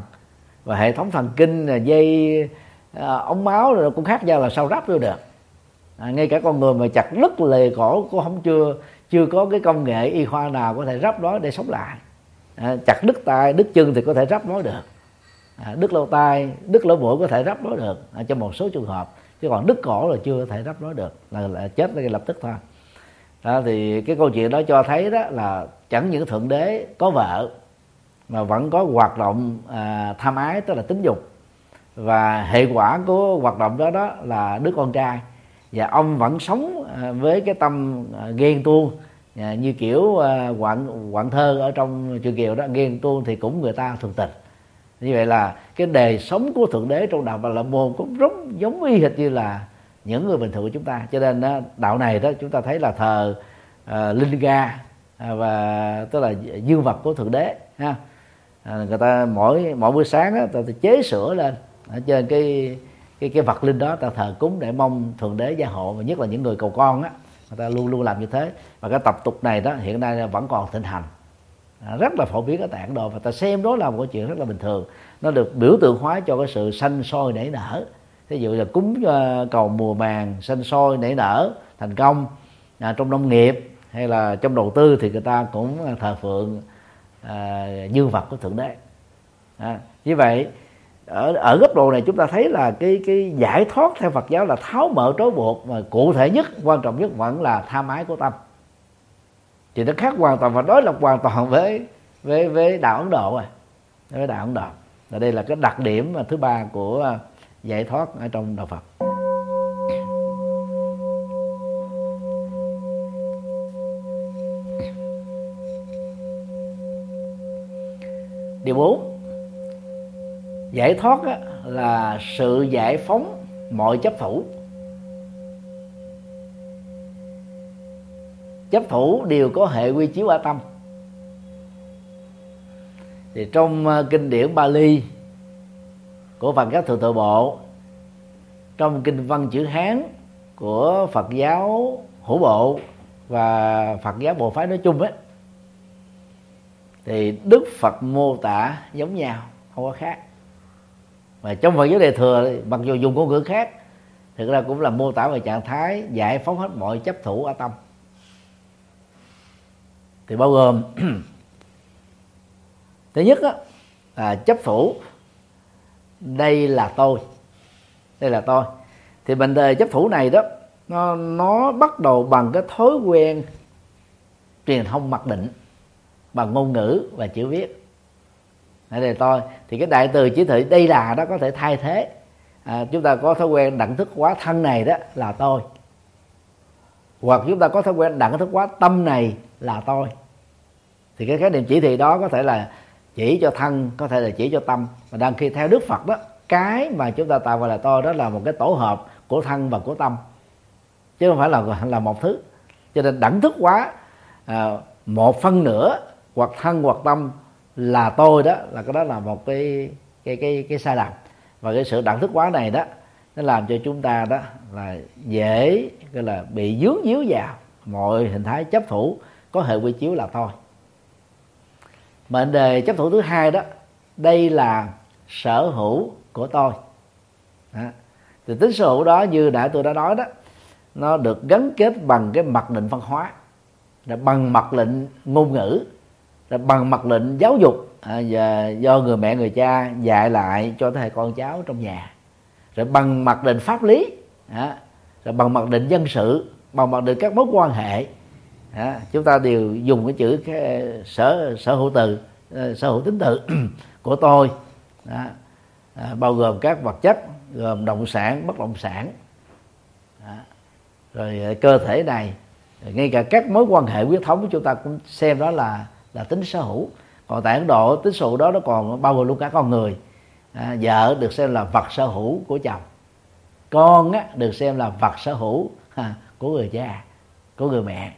[SPEAKER 2] Và hệ thống thần kinh là dây à, ống máu rồi cũng khác nhau là sao ráp vô được. À, ngay cả con người mà chặt đứt lề cổ cũng không chưa chưa có cái công nghệ y khoa nào có thể ráp nó để sống lại. À, chặt đứt tay đứt chân thì có thể ráp nó được. À, đứt lỗ tai đứt lỗ mũi có thể ráp nó được. À, trong một số trường hợp. Chứ còn đứt cổ là chưa có thể ráp nó được. Là, là chết ngay lập tức thôi. Đó, thì cái câu chuyện đó cho thấy đó là chẳng những thượng đế có vợ mà vẫn có hoạt động à, tham ái tức là tính dục. Và hệ quả của hoạt động đó đó là đứa con trai và ông vẫn sống à, với cái tâm à, ghen tuông. À, như kiểu à, quặng quặng thơ ở trong trường kiều đó ghen tuông thì cũng người ta thường tình. Như vậy là cái đề sống của thượng đế trong đạo bà la môn cũng rất giống y hệt như là những người bình thường của chúng ta. Cho nên đó, đạo này đó chúng ta thấy là thờ uh, linh ga và tức là dương vật của thượng đế ha. À, người ta mỗi mỗi buổi sáng đó, ta, ta chế sữa lên. Ở trên cái cái cái vật linh đó ta thờ cúng để mong thượng đế gia hộ và nhất là những người cầu con á người ta luôn luôn làm như thế. Và cái tập tục này đó hiện nay vẫn còn thịnh hành. À, rất là phổ biến ở tạng đồ và ta xem đó là một chuyện rất là bình thường. Nó được biểu tượng hóa cho cái sự sanh sôi nảy nở. Ví dụ là cúng ờ, cầu mùa màng sanh sôi nảy nở thành công à, trong nông nghiệp hay là trong đầu tư thì người ta cũng ờ, thờ phượng à, dương vật của thượng đế. À, như vậy ở ở góc độ này chúng ta thấy là cái cái giải thoát theo Phật giáo là tháo mở trói buộc mà cụ thể nhất, quan trọng nhất vẫn là tha mái của tâm. Thì nó khác hoàn toàn, và đối lập hoàn toàn với với với đạo Ấn Độ rồi với đạo Ấn Độ. Và đây là cái đặc điểm thứ ba của à, giải thoát ở trong đạo Phật. Điều 4 giải thoát là sự giải phóng mọi chấp thủ. Chấp thủ đều có hệ quy chiếu ở tâm. Thì trong ờ, kinh điển Bali của Phật các thượng tự bộ, trong kinh văn chữ Hán của Phật giáo hữu bộ và Phật giáo bộ phái nói chung ấy thì Đức Phật mô tả giống nhau, không có khác mà trong Phật giáo đề thừa mặc dù dùng ngôn ngữ khác thực ra cũng là mô tả về trạng thái giải phóng hết mọi chấp thủ ở tâm. Thì bao gồm thứ nhất á, là chấp thủ đây là tôi đây là tôi. Thì mình đề chấp thủ này đó nó nó bắt đầu bằng cái thói quen truyền thông mặc định bằng ngôn ngữ và chữ viết đây là tôi. Thì cái đại từ chỉ thị đây là đó có thể thay thế. À, chúng ta có thói quen đẳng thức quá thân này đó là tôi. Hoặc chúng ta có thói quen đẳng thức quá tâm này là tôi. Thì cái khái niệm chỉ thị đó có thể là chỉ cho thân có thể là chỉ cho tâm. Và đang khi theo đức phật đó cái mà chúng ta tạo gọi là tôi đó là một cái tổ hợp của thân và của tâm. Chứ không phải là là một thứ. Cho nên đẳng thức quá à, một phân nửa hoặc thân hoặc tâm là tôi đó, là cái đó là một cái cái cái cái sai lầm. Và cái sự đẳng thức quá này đó, nó làm cho chúng ta đó là dễ, gọi là bị dướng díu vào mọi hình thái chấp thủ, có hệ quy chiếu là thôi mệnh đề chấp thủ thứ hai đó, đây là sở hữu của tôi. Đó. thì tính sở hữu đó, như đã tôi đã nói đó, nó được gắn kết bằng cái mặc định văn hóa, là bằng mặc định ngôn ngữ bằng mặc định giáo dục à, và do người mẹ người cha dạy lại cho thế hệ con cháu trong nhà. Rồi bằng mặc định pháp lý à, rồi bằng mặc định dân sự bằng mặc định các mối quan hệ. À, chúng ta đều dùng cái chữ cái à, sở sở hữu từ à, sở hữu tính tự của tôi. À, à, bao gồm các vật chất gồm động sản bất động sản. À, rồi cơ thể này rồi ngay cả các mối quan hệ huyết thống của chúng ta cũng xem đó là là tính sở hữu. Còn tại ấn độ tính sở hữu đó nó còn bao gồm luôn cả con người. À, vợ được xem là vật sở hữu của chồng. Con á, được xem là vật sở hữu à, của người cha của người mẹ.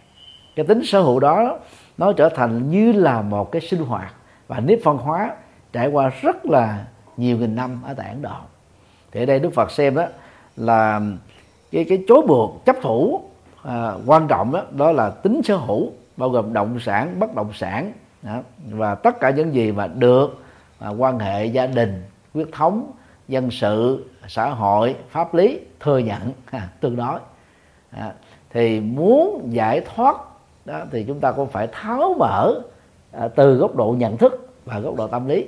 [SPEAKER 2] Cái tính sở hữu đó nó trở thành như là một cái sinh hoạt và nếp văn hóa trải qua rất là nhiều nghìn năm ở tại Ấn Độ. Thì ở đây Đức Phật xem đó là cái cái chối buộc chấp thủ à, quan trọng đó đó là tính sở hữu bao gồm động sản bất động sản đó, và tất cả những gì mà được mà quan hệ gia đình quyết thống dân sự xã hội pháp lý thừa nhận ha, tương đối à, thì muốn giải thoát đó thì chúng ta cũng phải tháo mở à, từ góc độ nhận thức và góc độ tâm lý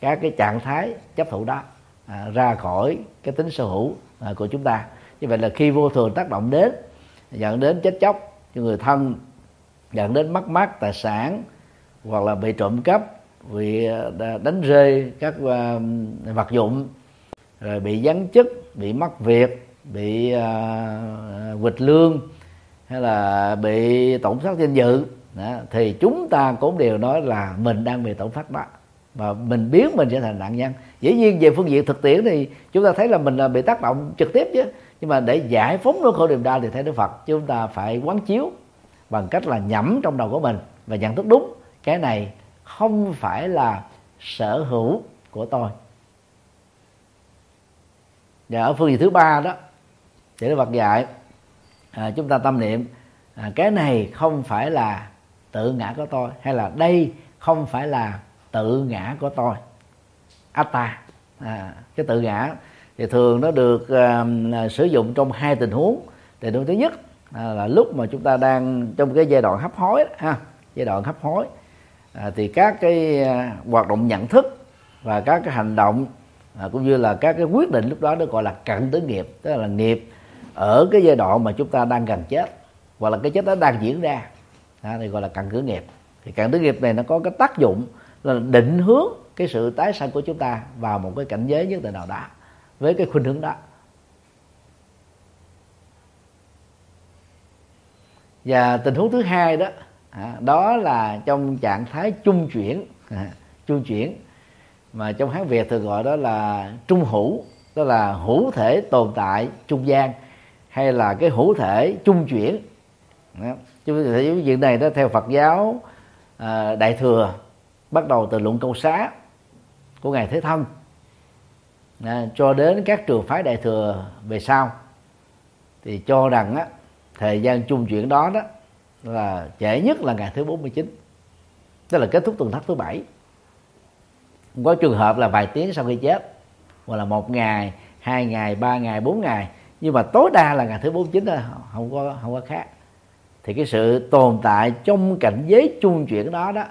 [SPEAKER 2] các cái trạng thái chấp thủ đó à, ra khỏi cái tính sở hữu à, của chúng ta. Như vậy là khi vô thường tác động đến dẫn đến chết chóc cho người thân dẫn đến mất mát tài sản hoặc là bị trộm cắp bị ờ, đánh rơi các ờ, vật dụng rồi bị gián chức bị mất việc bị ờ, quỵt lương hay là bị tổn thất danh dự. Đó, thì chúng ta cũng đều nói là mình đang bị tổn thất đó. Và mình biết mình sẽ thành nạn nhân. Dĩ nhiên về phương diện thực tiễn thì chúng ta thấy là mình là bị tác động trực tiếp chứ. Nhưng mà để giải phóng nỗi khổ niềm đau thì theo đức phật chúng ta phải quán chiếu bằng cách là nhẩm trong đầu của mình. Và nhận thức đúng cái này không phải là sở hữu của tôi. Và ở phương diện thứ ba đó thì đức phật dạy à, chúng ta tâm niệm à, cái này không phải là tự ngã của tôi hay là đây không phải là tự ngã của tôi. Atta à, cái tự ngã thì thường nó được à, sử dụng trong hai tình huống. Tình huống thứ nhất à, là lúc mà chúng ta đang trong cái giai đoạn hấp hối ha giai đoạn hấp hối à, thì các cái à, hoạt động nhận thức và các cái hành động à, cũng như là các cái quyết định lúc đó nó gọi là cận tử nghiệp tức là nghiệp ở cái giai đoạn mà chúng ta đang gần chết hoặc là cái chết đó đang diễn ra à, thì gọi là cận tử nghiệp. Thì cận tử nghiệp này nó có cái tác dụng là định hướng cái sự tái sanh của chúng ta vào một cái cảnh giới nhất định nào đó với cái khuynh hướng đó. Và tình huống thứ hai đó à, đó là trong trạng thái trung chuyển. À, trung chuyển. Mà trong hán việt thường gọi đó là trung hữu đó là hữu thể tồn tại trung gian hay là cái hữu thể trung chuyển. Chúng trung thể chuyện này đó theo phật giáo à, đại thừa bắt đầu từ luận câu xá của ngài thế thân. À, cho đến các trường phái đại thừa về sau thì cho rằng á, thời gian trung chuyển đó đó là trễ nhất là ngày thứ 49 tức là kết thúc tuần thất thứ bảy. Có trường hợp là vài tiếng sau khi chết hoặc là một ngày hai ngày ba ngày bốn ngày. Nhưng mà tối đa là ngày thứ 49 thôi không có không có khác. Thì cái sự tồn tại trong cảnh giới trung chuyển đó đó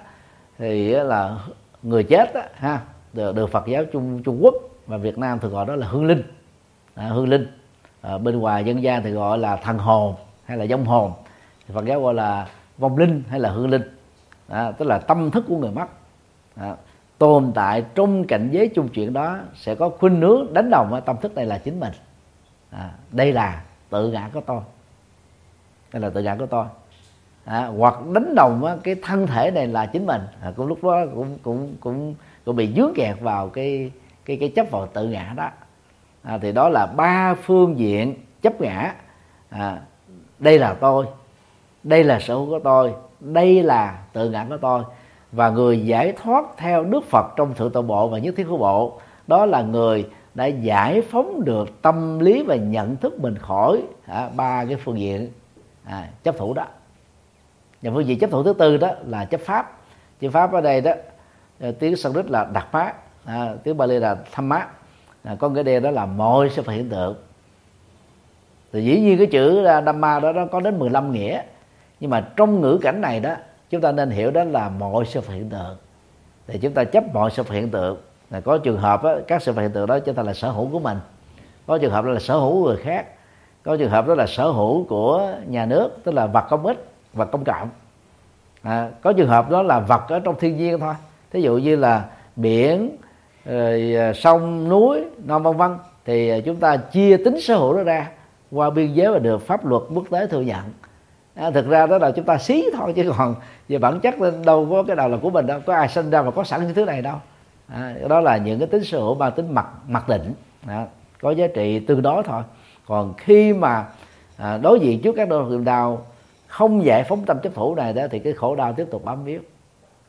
[SPEAKER 2] thì là người chết đó, ha được, được Phật giáo Trung Trung Quốc và Việt Nam thường gọi đó là hương linh. À, hương linh. À, bên ngoài dân gian thì gọi là thần hồn hay là vong hồn. Thì Phật giáo gọi là vong linh hay là hương linh. À, tức là tâm thức của người mất. À, tồn tại trong cảnh giới chung chuyện đó sẽ có khuynh hướng đánh đồng với tâm thức này là chính mình. À, đây là tự ngã của tôi. Đây là tự ngã của tôi. À, hoặc đánh đồng với cái thân thể này là chính mình. À, cũng lúc đó cũng cũng cũng cũng bị dướng kẹt vào cái cái cái chấp vào tự ngã đó. À, thì đó là ba phương diện chấp ngã. À, đây là tôi. Đây là sở hữu của tôi. Đây là tự ngã của tôi. Và người giải thoát theo đức phật trong thượng tọa bộ và nhất thiết của bộ đó là người đã giải phóng được tâm lý và nhận thức mình khỏi à, ba cái phương diện à, chấp thủ đó. Và phương diện chấp thủ thứ tư đó là chấp pháp. Chấp pháp ở đây đó à, tiếng sanskrit là đặc pháp à, tiếng bali là tham mát à, có nghĩa đen đó là mọi sự hiện tượng thì dĩ nhiên cái chữ Dhamma đó nó có đến 15 nghĩa. Nhưng mà trong ngữ cảnh này đó chúng ta nên hiểu đó là mọi sự hiện tượng. Thì chúng ta chấp mọi sự hiện tượng. Là có trường hợp đó, các sự hiện tượng đó chúng ta là sở hữu của mình. Có trường hợp đó là sở hữu của người khác. Có trường hợp đó là sở hữu của nhà nước tức là vật công ích vật công cộng à, có trường hợp đó là vật ở trong thiên nhiên thôi. Thí dụ như là biển rồi à, sông núi non vân vân. Thì à, chúng ta chia tính sở hữu đó ra qua biên giới và được pháp luật quốc tế thừa nhận. À, thực ra đó là chúng ta xí thôi chứ còn về bản chất đâu có cái nào là của mình đâu có ai sinh ra mà có sẵn những thứ này đâu. À, đó là những cái tính sở hữu mang tính mặc mặc định. À, có giá trị tương đối thôi. Còn khi mà à, đối diện trước các đau đau không giải phóng tâm chấp thủ này đó thì cái khổ đau tiếp tục bám víu.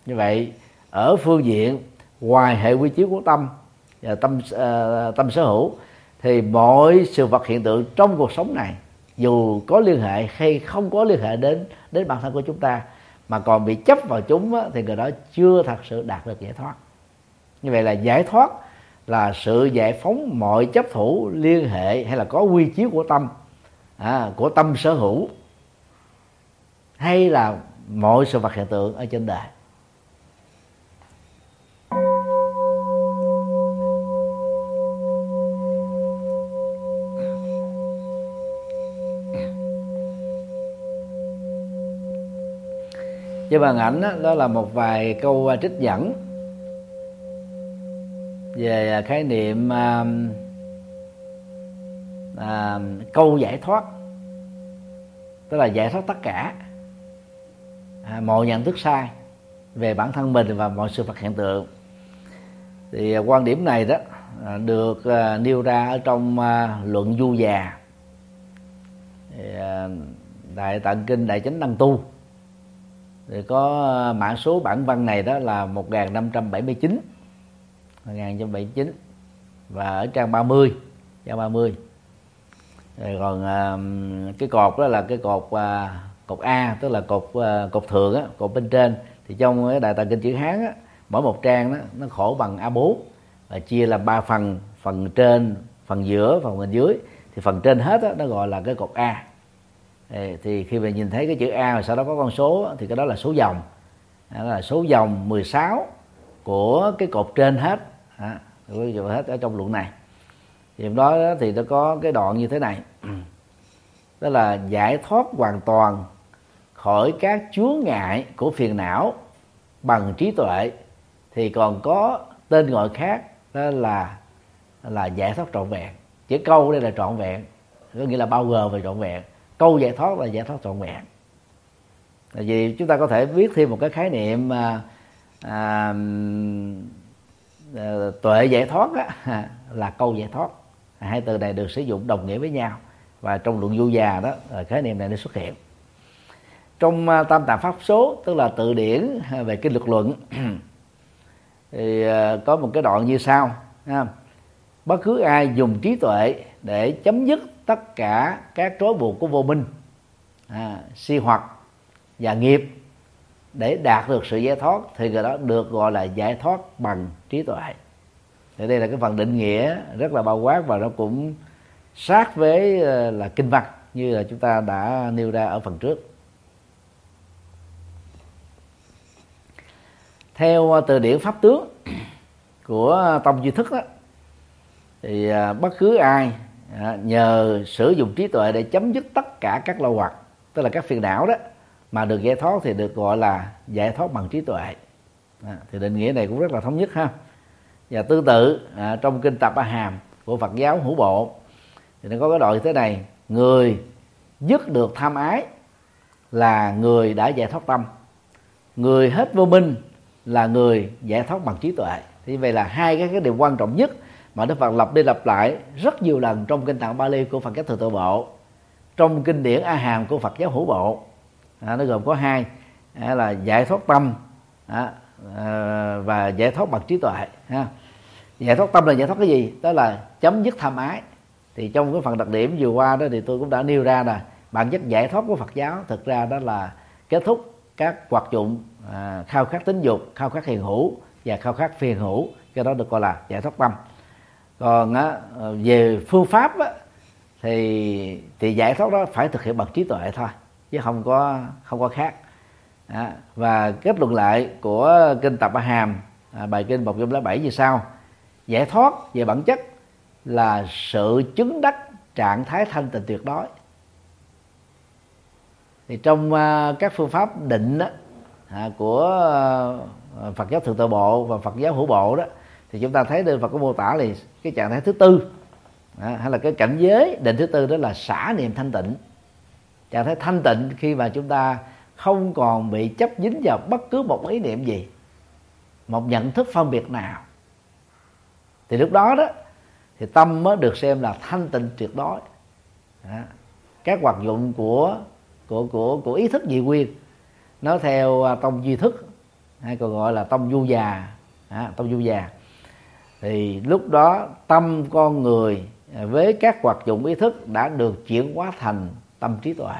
[SPEAKER 2] Như vậy ở phương diện ngoài hệ quy chiếu của tâm và tâm uh, tâm sở hữu thì mọi sự vật hiện tượng trong cuộc sống này dù có liên hệ hay không có liên hệ đến đến bản thân của chúng ta mà còn bị chấp vào chúng á, thì người đó chưa thật sự đạt được giải thoát. Như vậy là giải thoát là sự giải phóng mọi chấp thủ liên hệ hay là có quy chiếu của tâm à, của tâm sở hữu hay là mọi sự vật hiện tượng ở trên đời. Trên màn ảnh đó, đó là một vài câu à, trích dẫn về à, khái niệm à, à, câu giải thoát. Tức là giải thoát tất cả à, mọi nhận thức sai về bản thân mình và mọi sự vật hiện tượng. Thì à, quan điểm này đó à, được à, nêu ra ở trong luận du già đại tạng kinh đại chánh đăng tu thì có ờ, mã số bản văn này đó là 1579 1579 và ở trang 30 trang 30 rồi còn ờ, cái cột đó là cái cột ờ, cột A tức là cột cột thượng á cột bên trên. Thì trong cái đại tạng kinh chữ hán á mỗi một trang đó nó khổ bằng A4 và chia làm ba phần phần trên phần giữa phần bên dưới. Thì phần trên hết đó, nó gọi là cái cột A thì khi mà nhìn thấy cái chữ A và sau đó có con số thì cái đó là số dòng. Đó là số dòng 16 của cái cột trên hết. Của hết ở trong luận này. Thì đó thì nó có cái đoạn như thế này. Đó là giải thoát hoàn toàn khỏi các chướng ngại của phiền não bằng trí tuệ. Thì còn có tên gọi khác, đó là là giải thoát trọn vẹn. Chữ câu đây là trọn vẹn, có nghĩa là bao gồm và trọn vẹn câu giải thoát là giải thoát trọn vẹn. Tại vì chúng ta có thể viết thêm một cái khái niệm à, à, tuệ giải thoát á, là câu giải thoát. Hai từ này được sử dụng đồng nghĩa với nhau. Và trong luận du già đó ờ, khái niệm này nó xuất hiện. Trong à, tam tạng pháp số tức là tự điển à, về kinh luật luận thì à, có một cái đoạn như sau ha. bất cứ ai dùng trí tuệ để chấm dứt tất cả các trói buộc của vô minh à, si hoặc và nghiệp để đạt được sự giải thoát thì người đó được gọi là giải thoát bằng trí tuệ. Thì đây là cái phần định nghĩa rất là bao quát và nó cũng sát với ờ, là kinh văn như là chúng ta đã nêu ra ở phần trước. Theo ờ, từ điển pháp tướng của tông duy thức đó, thì ờ, bất cứ ai À, nhờ sử dụng trí tuệ để chấm dứt tất cả các lâu hoặc tức là các phiền não đó mà được giải thoát thì được gọi là giải thoát bằng trí tuệ. À, thì định nghĩa này cũng rất là thống nhất ha. Và tương tự à, trong kinh tập a hàm của phật giáo hữu bộ thì nó có cái đoạn như thế này người dứt được tham ái là người đã giải thoát tâm. Người hết vô minh là người giải thoát bằng trí tuệ. Thì vậy là hai cái cái điều quan trọng nhất mà Đức Phật lặp đi lặp lại rất nhiều lần trong kinh tạng Bali của Phật giáo Thừa Tự Bộ trong kinh điển A Hàm của Phật giáo Hữu Bộ. À, nó gồm có hai à, là giải thoát tâm à, à, và giải thoát bằng trí tuệ ha. giải thoát tâm là giải thoát cái gì? Đó là chấm dứt tham ái. Thì trong cái phần đặc điểm vừa qua đó thì tôi cũng đã nêu ra là bản chất giải thoát của Phật giáo thực ra đó là kết thúc các hoạt dụng à, khao khát tính dục khao khát hiền hữu và khao khát phiền hữu. Cái đó được gọi là giải thoát tâm còn á, về phương pháp á, thì thì giải thoát đó phải thực hiện bằng trí tuệ thôi chứ không có không có khác. À, và kết luận lại của kinh tập a hàm à, bài kinh một trăm linh bảy như sau. Giải thoát về bản chất là sự chứng đắc trạng thái thanh tịnh tuyệt đối. Thì trong uh, các phương pháp định đó, à, của uh, Phật giáo thượng tọa bộ và Phật giáo hữu bộ đó thì chúng ta thấy được Phật có mô tả là cái trạng thái thứ tư. À, hay là cái cảnh giới định thứ tư đó là xả niệm thanh tịnh. Trạng thái thanh tịnh khi mà chúng ta không còn bị chấp dính vào bất cứ một ý niệm gì một nhận thức phân biệt nào. Thì lúc đó đó thì tâm mới được xem là thanh tịnh tuyệt đối. À, các hoạt dụng của của của của ý thức dị quyền nó theo à, tông duy thức hay còn gọi là tông du già. À, tông du già thì lúc đó tâm con người à, với các hoạt dụng ý thức đã được chuyển hóa thành tâm trí tuệ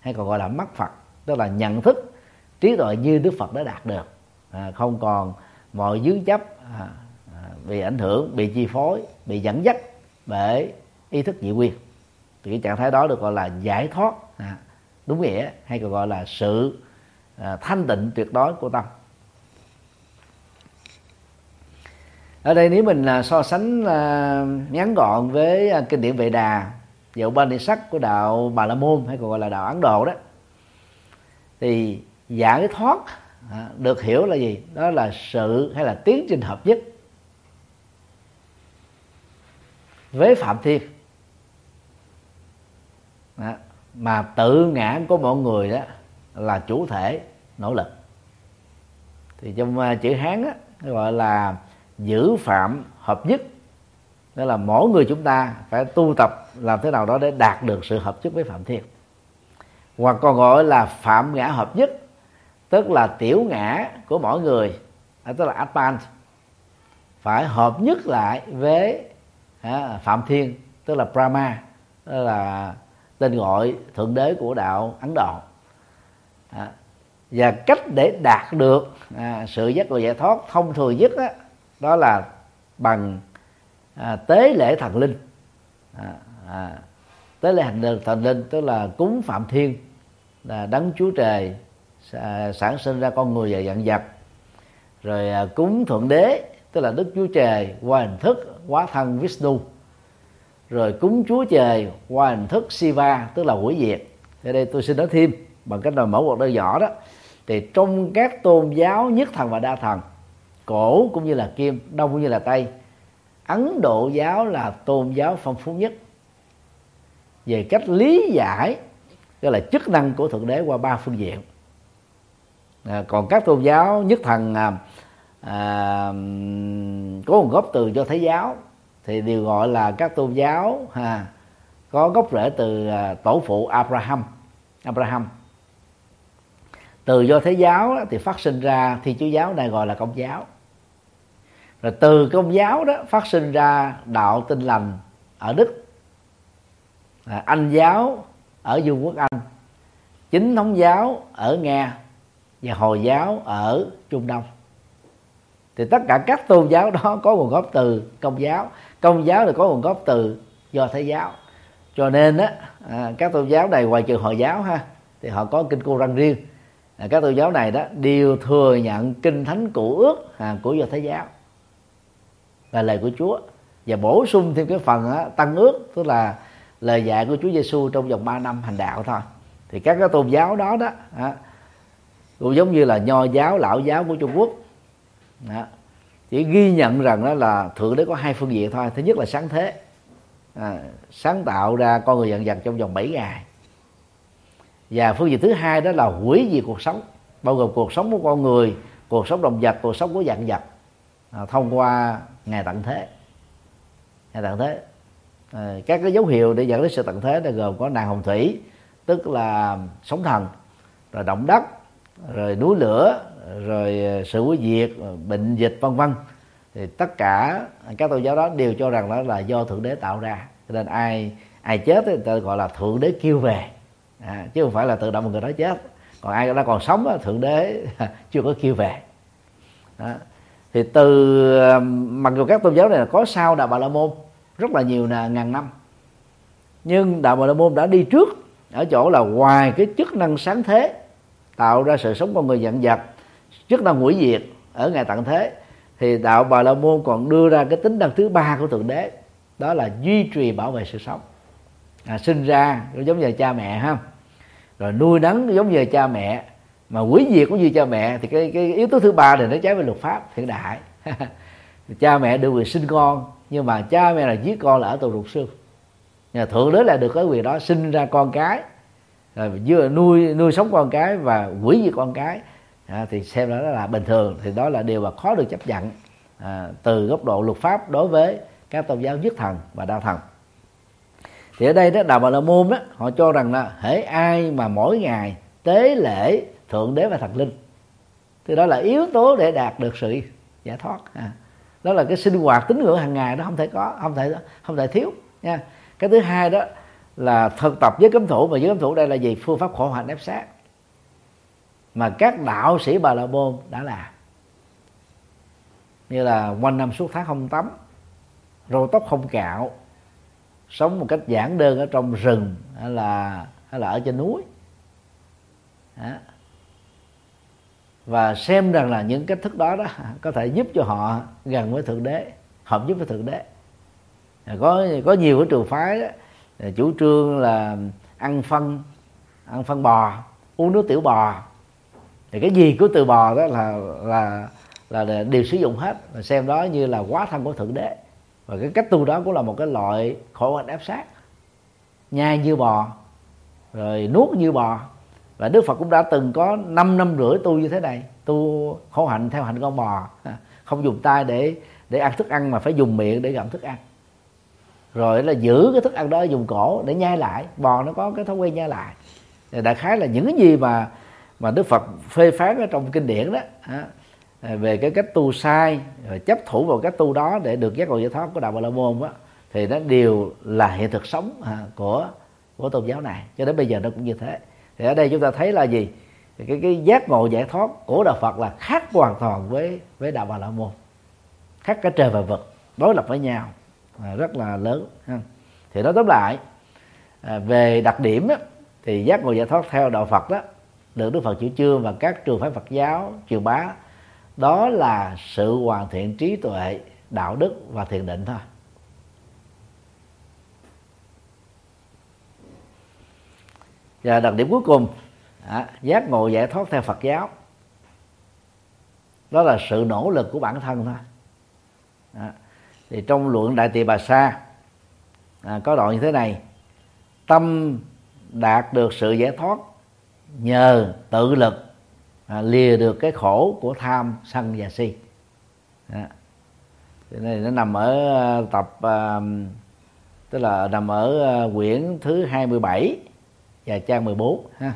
[SPEAKER 2] hay còn gọi là mắt phật tức là nhận thức trí tuệ như đức phật đã đạt được. À, không còn mọi dướng chấp à, à, bị ảnh hưởng bị chi phối bị dẫn dắt bởi ý thức dị nguyên. Thì cái trạng thái đó được gọi là giải thoát à, đúng nghĩa hay còn gọi là sự à, thanh tịnh tuyệt đối của tâm. Ở đây nếu mình là so sánh à, ngắn gọn với à, kinh điển vệ đà và Upanishad của đạo Bà La Môn hay còn gọi là đạo Ấn Độ đó thì giải thoát à, được hiểu là gì? Đó là sự hay là tiến trình hợp nhất với phạm thiên. Đó, mà tự ngã của mọi người đó là chủ thể nỗ lực. Thì trong uh, chữ hán á gọi là giữ phạm hợp nhất. Đó là mỗi người chúng ta phải tu tập làm thế nào đó để đạt được sự hợp nhất với phạm thiên. Hoặc còn gọi là phạm ngã hợp nhất tức là tiểu ngã của mỗi người à, tức là atman phải hợp nhất lại với à, phạm thiên tức là brahma tức là tên gọi thượng đế của đạo ấn độ. À, và cách để đạt được à, sự giác ngộ giải thoát thông thường nhất á đó là bằng à, tế lễ thần linh. À, à, tế lễ hành thần linh tức là cúng phạm thiên là đấng chúa trời à, sản sinh ra con người và dặn vật. Rồi à, cúng thượng đế tức là đức chúa trời qua hình thức quá thân vishnu. Rồi cúng chúa trời qua hình thức siva tức là hủy diệt. Ở đây tôi xin nói thêm bằng cách nào mở một đơn nhỏ đó thì trong các tôn giáo nhất thần và đa thần cổ cũng như là kim đông cũng như là tây. Ấn độ giáo là tôn giáo phong phú nhất. Về cách lý giải tức là chức năng của thượng đế qua ba phương diện. À, còn các tôn giáo nhất thần à, à, có nguồn gốc từ do thái giáo thì đều gọi là các tôn giáo à, có gốc rễ từ à, tổ phụ Abraham Abraham. Từ do thế giáo thì phát sinh ra thì chúa giáo này gọi là công giáo rồi từ công giáo đó phát sinh ra đạo tinh lành ở đức. À, anh giáo ở vương quốc anh chính thống giáo ở nga và hồi giáo ở trung đông. Thì tất cả các tôn giáo đó có nguồn gốc từ công giáo. Công giáo là có nguồn gốc từ do thái giáo. Cho nên á à, các tôn giáo này ngoài trừ hồi giáo ha thì họ có kinh cô răng riêng. À, các tôn giáo này đó đều thừa nhận kinh thánh cũ ước à, của do thái giáo là lời của Chúa. Và bổ sung thêm cái phần á, tăng ước tức là lời dạy của Chúa Giêsu trong vòng 3 năm hành đạo thôi. Thì các cái tôn giáo đó đó á, cũng giống như là nho giáo lão giáo của Trung Quốc. Đó. chỉ ghi nhận rằng đó là thượng đế có hai phương diện thôi. Thứ nhất là sáng thế. À, sáng tạo ra con người dần dần trong vòng 7 ngày. Và phương diện thứ hai đó là hủy diệt cuộc sống. Bao gồm cuộc sống của con người cuộc sống động vật cuộc sống của dạng vật à, thông qua ngày tận thế. Ngày tận thế. À, các cái dấu hiệu để dẫn đến sự tận thế là gồm có nàng hồng thủy tức là sóng thần rồi động đất rồi núi lửa rồi à, sự quý diệt bệnh dịch vân vân. Thì tất cả các tôn giáo đó đều cho rằng đó là do thượng đế tạo ra. Cho nên ai ai chết thì ta gọi là thượng đế kêu về. À, chứ không phải là tự động một người đó chết. Còn ai đó còn sống đó, thượng đế chưa có kêu về. Đó thì từ ờ, mặc dù các tôn giáo này là có sau đạo bà la môn rất là nhiều là ngàn năm. Nhưng đạo bà la môn đã đi trước ở chỗ là ngoài cái chức năng sáng thế tạo ra sự sống con người dặn dặt chức năng hủy diệt ở ngày tận thế thì đạo bà la môn còn đưa ra cái tính năng thứ ba của thượng đế đó là duy trì bảo vệ sự sống. À, sinh ra giống như cha mẹ ha rồi nuôi nấng giống như cha mẹ mà quý diệt cũng như cha mẹ thì cái cái yếu tố thứ ba này nó trái với luật pháp hiện đại. Cha mẹ được quyền sinh con nhưng mà cha mẹ là giết con là ở tù ruột xương nhà thượng đế là được cái quyền đó sinh ra con cái rồi vừa nuôi nuôi sống con cái và quỷ diệt con cái. À, thì xem đó là bình thường thì đó là điều mà khó được chấp nhận à, từ góc độ luật pháp đối với các tôn giáo nhất thần và đa thần. Thì ở đây đó đạo bà la môn đó họ cho rằng là hễ ai mà mỗi ngày tế lễ thượng đế và thần linh. Thì đó là yếu tố để đạt được sự giải thoát à. đó là cái sinh hoạt tín ngưỡng hàng ngày đó không thể có, không thể không thể thiếu, nha. Cái thứ hai đó là thực tập với cấm thủ, và với cấm thủ đây là gì? Phương pháp khổ hạnh ép sát mà các đạo sĩ bà la môn đã làm. Như là quanh năm suốt tháng không tắm râu tóc không cạo, sống một cách giản đơn ở trong rừng, hay là hay là ở trên núi. Đó và xem rằng là những cách thức đó đó có thể giúp cho họ gần với thượng đế, hợp giúp với thượng đế. Có có nhiều cái trường phái đó, chủ trương là ăn phân ăn phân bò, uống nước tiểu bò. Thì cái gì của từ bò đó là là là đều sử dụng hết. Và xem đó như là quá thân của thượng đế. Và cái cách tu đó cũng là một cái loại khổ hạnh ép sát. Nhai như bò, rồi nuốt như bò và đức phật cũng đã từng có 5 năm rưỡi tu như thế này, tu khổ hạnh theo hạnh con bò. Không dùng tay để để ăn thức ăn mà phải dùng miệng để gặm thức ăn. Rồi là giữ cái thức ăn đó, dùng cổ để nhai lại. Bò nó có cái thói quen nhai lại. Đại khái là những cái gì mà mà đức phật phê phán ở trong kinh điển đó về cái cách tu sai, rồi chấp thủ vào cách tu đó để được giác ngộ giải thoát của đạo bà la môn đó thì nó đều là hiện thực sống à, của của tôn giáo này. Cho đến bây giờ nó cũng như thế thì ở đây chúng ta thấy là gì? Cái cái giác ngộ giải thoát của đạo Phật là khác hoàn toàn với với đạo Bà La Môn. Khác cả trời và vực đối lập với nhau. À, rất là lớn ha. thì nói tóm lại à, về đặc điểm á, thì giác ngộ giải thoát theo đạo Phật đó được Đức Phật chủ trương và các trường phái Phật giáo truyền bá đó là sự hoàn thiện trí tuệ đạo đức và thiền định thôi. Và đặc điểm cuối cùng à, giác ngộ giải thoát theo Phật giáo. Đó là sự nỗ lực của bản thân thôi. À, thì trong luận đại tỳ bà sa à, có đoạn như thế này. Tâm đạt được sự giải thoát nhờ tự lực à, lìa được cái khổ của tham sân và si. À. Cái này nó nằm ở à, tập à, tức là nằm ở à, quyển thứ 27 và trang 14 ha.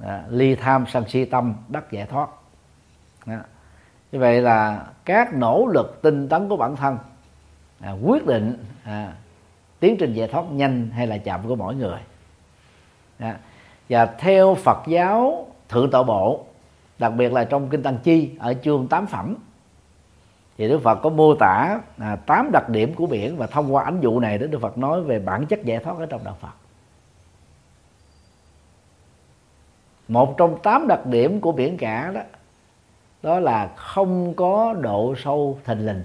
[SPEAKER 2] À, ly tham sân si tâm đắc giải thoát. À. như vậy là các nỗ lực tinh tấn của bản thân à, quyết định à, tiến trình giải thoát nhanh hay là chậm của mỗi người. À. và theo Phật giáo thượng tọa bộ đặc biệt là trong kinh tăng chi ở chương tám phẩm thì Đức Phật có mô tả à, 8 đặc điểm của biển và thông qua ánh dụ này Đức Phật nói về bản chất giải thoát ở trong đạo Phật một trong tám đặc điểm của biển cả đó đó là không có độ sâu thình lình.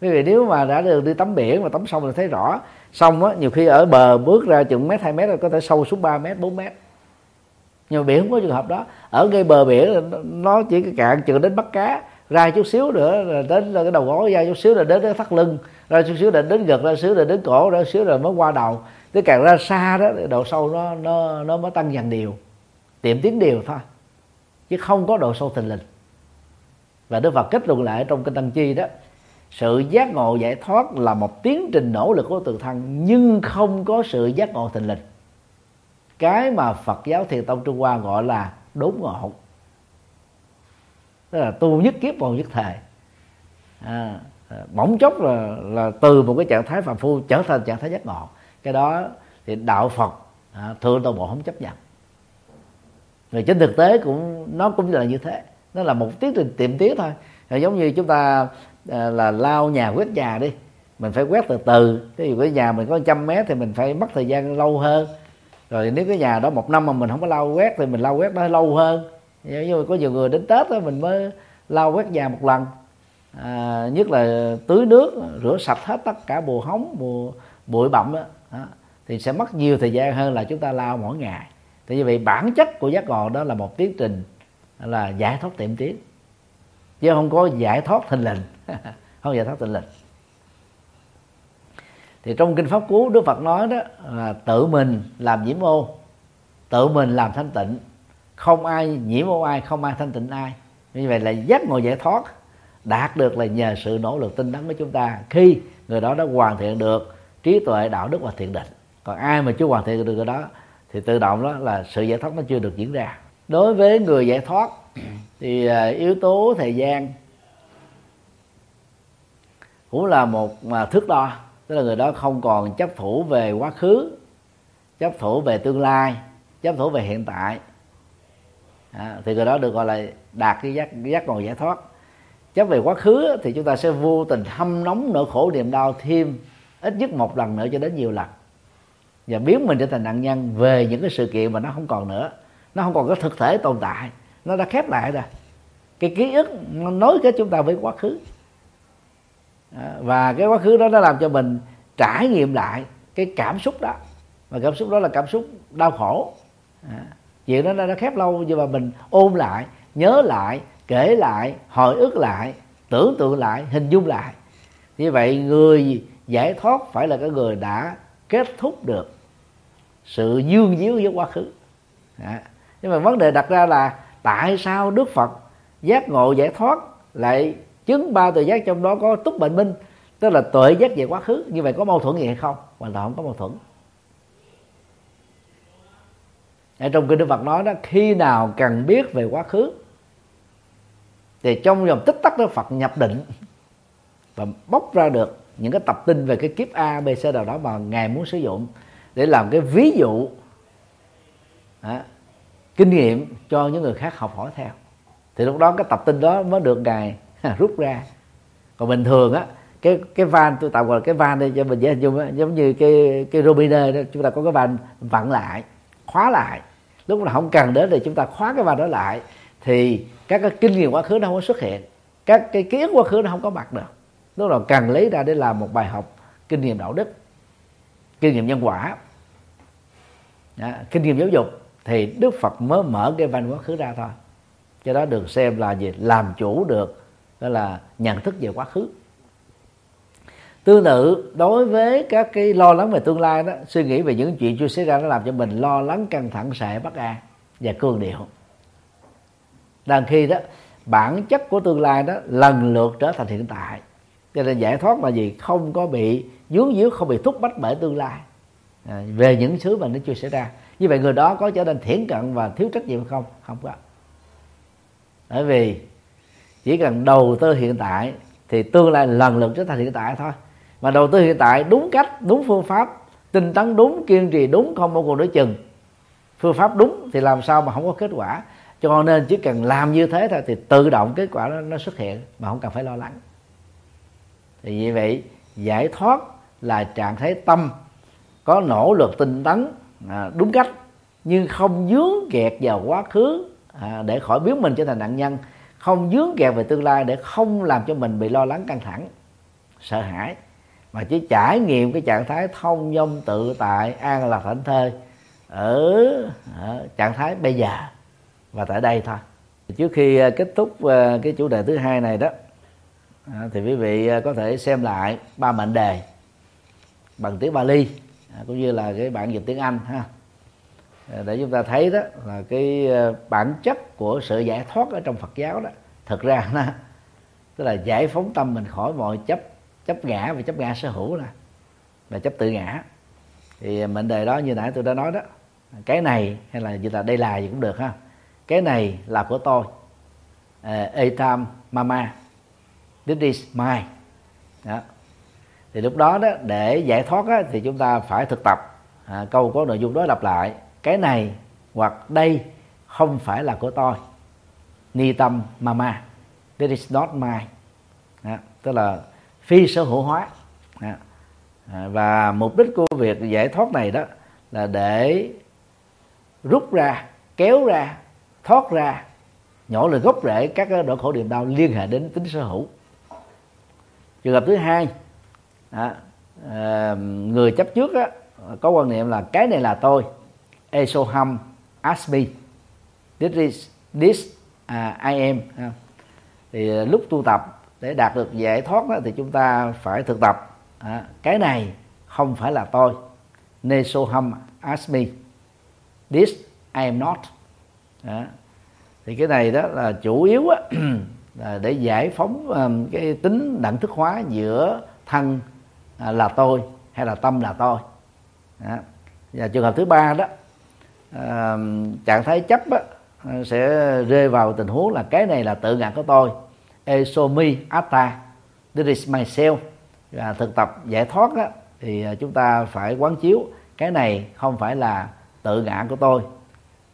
[SPEAKER 2] Quý vị, nếu mà đã được đi tắm biển và tắm sông thì thấy rõ. Sông á, nhiều khi ở bờ bước ra chừng mét hai mét là có thể sâu xuống 3 mét 4 mét. Nhưng mà biển không có trường hợp đó. Ở ngay bờ biển nó chỉ cạn chừng đến bắt cá, ra chút xíu nữa là đến cái đầu gối, ra chút xíu là đến cái thắt lưng, ra chút xíu là đến gật ra xíu là đến cổ, ra xíu là mới qua đầu tới càng ra xa đó độ sâu nó nó nó mới tăng dần đều tiệm tiến đều thôi chứ không có độ sâu thình lình. Và Đức Phật kết luận lại trong kinh Tăng Chi đó sự giác ngộ giải thoát là một tiến trình nỗ lực của tự thân nhưng không có sự giác ngộ thình lình. Cái mà Phật giáo Thiền tông Trung Hoa gọi là đốn ngộ. Tức là tu nhất kiếp vào nhất thời à, bỗng chốc là là từ một cái trạng thái phàm phu trở thành trạng thái giác ngộ cái đó thì đạo phật à, thượng tọa bộ không chấp nhận. Rồi trên thực tế cũng nó cũng là như thế. Nó là một tiến trình tiệm tiến thôi. Rồi giống như chúng ta à, là lao nhà quét nhà đi. Mình phải quét từ từ. Cái gì cái nhà mình có trăm mét thì mình phải mất thời gian lâu hơn. Rồi nếu cái nhà đó một năm mà mình không có lau quét thì mình lau quét nó lâu hơn. Nhưng có nhiều người đến tết đó mình mới lau quét nhà một lần. À, nhất là tưới nước rửa sạch hết tất cả bùa hóng bùa bụi bặm đó, đó. Thì sẽ mất nhiều thời gian hơn là chúng ta lao mỗi ngày. Thì như vậy bản chất của giác ngộ đó là một tiến trình, là giải thoát tiệm tiến. Chứ không có giải thoát thình lình. Không giải thoát thình lình. Thì trong kinh pháp cú, đức phật nói đó là tự mình làm nhiễm ô tự mình làm thanh tịnh. Không ai nhiễm ô ai, không ai thanh tịnh ai. Như vậy là giác ngộ giải thoát, đạt được là nhờ sự nỗ lực tinh tấn của chúng ta khi người đó đã hoàn thiện được trí tuệ đạo đức và thiện định. Còn ai mà chưa hoàn thiện được cái đó thì tự động đó là sự giải thoát nó chưa được diễn ra. Đối với người giải thoát thì à, yếu tố thời gian cũng là một mà thước đo. Tức là người đó không còn chấp thủ về quá khứ chấp thủ về tương lai chấp thủ về hiện tại. À, thì người đó được gọi là đạt cái giác giác ngộ giải thoát. Chấp về quá khứ thì chúng ta sẽ vô tình hâm nóng nỗi khổ niềm đau thêm ít nhất một lần nữa cho đến nhiều lần. Và biến mình trở thành nạn nhân về những cái sự kiện mà nó không còn nữa. Nó không còn có thực thể tồn tại. Nó đã khép lại rồi. Cái ký ức, nó nối kết chúng ta với quá khứ. Và cái quá khứ đó nó làm cho mình trải nghiệm lại cái cảm xúc đó. Và cảm xúc đó là cảm xúc đau khổ. Chuyện đó nó khép lâu nhưng mà mình ôm lại, nhớ lại, kể lại, hồi ức lại, tưởng tượng lại, hình dung lại. Như vậy, người giải thoát phải là cái người đã kết thúc được sự dương díu với quá khứ. À. nhưng mà vấn đề đặt ra là tại sao đức phật giác ngộ giải thoát lại chứng ba tuệ giác trong đó có túc bệnh minh, tức là tuệ giác về quá khứ? Như vậy có mâu thuẫn gì hay không? Hoàn toàn không có mâu thuẫn? Ở trong kinh đức phật nói đó, khi nào cần biết về quá khứ, thì trong dòng tích tắc đó phật nhập định và bóc ra được những cái tập tin về cái kiếp a b c nào đó mà ngài muốn sử dụng để làm cái ví dụ đó, kinh nghiệm cho những người khác học hỏi theo. Thì lúc đó cái tập tin đó mới được ngài rút ra. Còn bình thường á cái cái van tôi tạm gọi là cái van đây cho mình dễ hình dung giống như cái cái robiner đó chúng ta có cái van vặn lại khóa lại. Lúc nào không cần đến thì chúng ta khóa cái van đó lại thì các cái kinh nghiệm quá khứ nó không có xuất hiện các cái ký ức quá khứ nó không có mặt được lúc nào cần lấy ra để làm một bài học kinh nghiệm đạo đức kinh nghiệm nhân quả. Đó, kinh nghiệm giáo dục thì đức phật mới mở cái van quá khứ ra thôi. Cho đó được xem là gì? Làm chủ được đó là nhận thức về quá khứ. Tương tự đối với các cái lo lắng về tương lai đó suy nghĩ về những chuyện chưa xảy ra nó làm cho mình lo lắng căng thẳng sợ bất an và cương điệu. Đang khi đó bản chất của tương lai đó lần lượt trở thành hiện tại cho nên giải thoát là gì? Không có bị dướng díu không bị thúc bách bởi tương lai. À, về những thứ mà nó chưa xảy ra. Như vậy người đó có trở nên thiển cận và thiếu trách nhiệm không? Không có. Bởi vì chỉ cần đầu tư hiện tại thì tương lai lần lượt trở thành hiện tại thôi. Mà đầu tư hiện tại đúng cách đúng phương pháp tinh tấn đúng kiên trì đúng không bao cuộc đối chừng. Phương pháp đúng thì làm sao mà không có kết quả? Cho nên chỉ cần làm như thế thôi thì tự động kết quả nó, nó xuất hiện mà không cần phải lo lắng thì như vậy giải thoát là trạng thái tâm. Có nỗ lực tinh tấn à, đúng cách nhưng không dướng kẹt vào quá khứ à, để khỏi biến mình trở thành nạn nhân. Không dướng kẹt về tương lai để không làm cho mình bị lo lắng căng thẳng sợ hãi. Mà chỉ trải nghiệm cái trạng thái thông dong tự tại an lạc thảnh thơi ở, ở trạng thái bây giờ và tại đây thôi. Trước khi à, kết thúc à, cái chủ đề thứ hai này đó à, thì quý vị à, có thể xem lại ba mệnh đề bằng tiếng Bali à, cũng như là cái bản dịch tiếng Anh ha. À, để chúng ta thấy đó là cái bản chất của sự giải thoát ở trong Phật giáo đó thực ra nó tức là giải phóng tâm mình khỏi mọi chấp chấp ngã và chấp ngã sở hữu nè và chấp tự ngã. Thì mệnh đề đó như nãy tôi đã nói đó cái này hay là như là đây là gì cũng được ha. Cái này là của tôi ê etam mama this is mine. Đó. thì lúc đó đó để giải thoát đó, thì chúng ta phải thực tập. À, câu có nội dung đó lặp lại. Cái này hoặc đây không phải là của tôi. Ni tâm mama this is not mine. Đó. tức là phi sở hữu hóa. Đó. À, và mục đích của việc giải thoát này đó là để rút ra kéo ra thoát ra nhổ lời gốc rễ các nỗi khổ niềm đau liên hệ đến tính sở hữu trường hợp thứ hai à, à, người chấp trước á, có quan niệm là cái này là tôi esoham asmi this is this uh, I am à. thì lúc tu tập để đạt được giải thoát đó, thì chúng ta phải thực tập à, cái này không phải là tôi nesoham asmi this I am not à. thì cái này đó là chủ yếu á, À, để giải phóng um, cái tính đẳng thức hóa giữa thân à, là tôi hay là tâm là tôi. Đó. và trường hợp thứ ba đó um, trạng thái chấp đó, sẽ rơi vào tình huống là cái này là tự ngã của tôi. Esomi atta this is myself. Và thực tập giải thoát đó, thì à, chúng ta phải quán chiếu cái này không phải là tự ngã của tôi.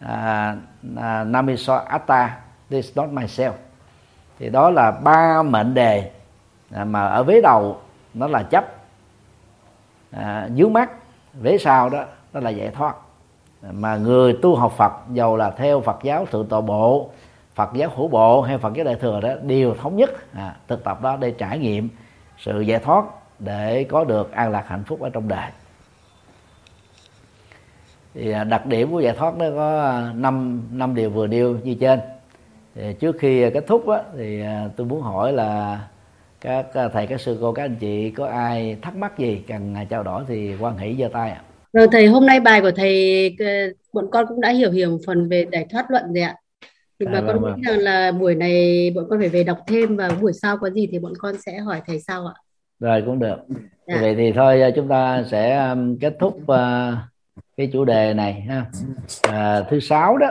[SPEAKER 2] Uh, uh, namiso atta this is not myself thì đó là ba mệnh đề à, mà ở vế đầu nó là chấp. À, dưới mắt vế sau đó nó là giải thoát. Mà người tu học Phật giàu là theo Phật giáo thượng tọa bộ Phật giáo hữu bộ hay Phật giáo đại thừa đó đều thống nhất à, thực tập đó để trải nghiệm sự giải thoát để có được an lạc hạnh phúc ở trong đời. Thì à, đặc điểm của giải thoát nó có à, năm năm điều vừa nêu như trên thì trước khi kết thúc á, thì à, tôi muốn hỏi là các thầy các sư cô các anh chị có ai thắc mắc gì cần trao đổi thì quan hỷ giơ tay ạ
[SPEAKER 3] Rồi thầy hôm nay bài của thầy ờ, bọn con cũng đã hiểu hiểu một phần về giải thoát luận rồi ạ. Thì
[SPEAKER 2] à,
[SPEAKER 3] mà con
[SPEAKER 2] vâng,
[SPEAKER 3] nghĩ
[SPEAKER 2] vâng.
[SPEAKER 3] rằng là buổi này bọn con phải về đọc thêm và buổi sau có gì thì bọn con sẽ hỏi thầy sau ạ.
[SPEAKER 2] rồi cũng được
[SPEAKER 3] Dạ.
[SPEAKER 2] vậy thì thôi à, chúng ta sẽ kết thúc cái chủ đề này ha à, thứ sáu đó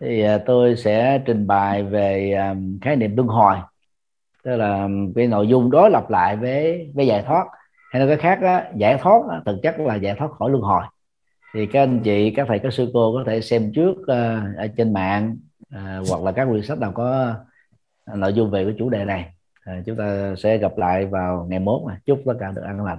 [SPEAKER 2] thì à, tôi sẽ trình bày về à, khái niệm luân hồi tức là cái nội dung đối lập lại với với giải thoát. Hay nói cái khác đó, giải thoát đó, thực chất là giải thoát khỏi luân hồi. Thì các anh chị các thầy các sư cô có thể xem trước uh, ở trên mạng uh, hoặc là các quyển sách nào có nội dung về cái chủ đề này. Uh, chúng ta sẽ gặp lại vào ngày mốt này chúc tất cả được an lành.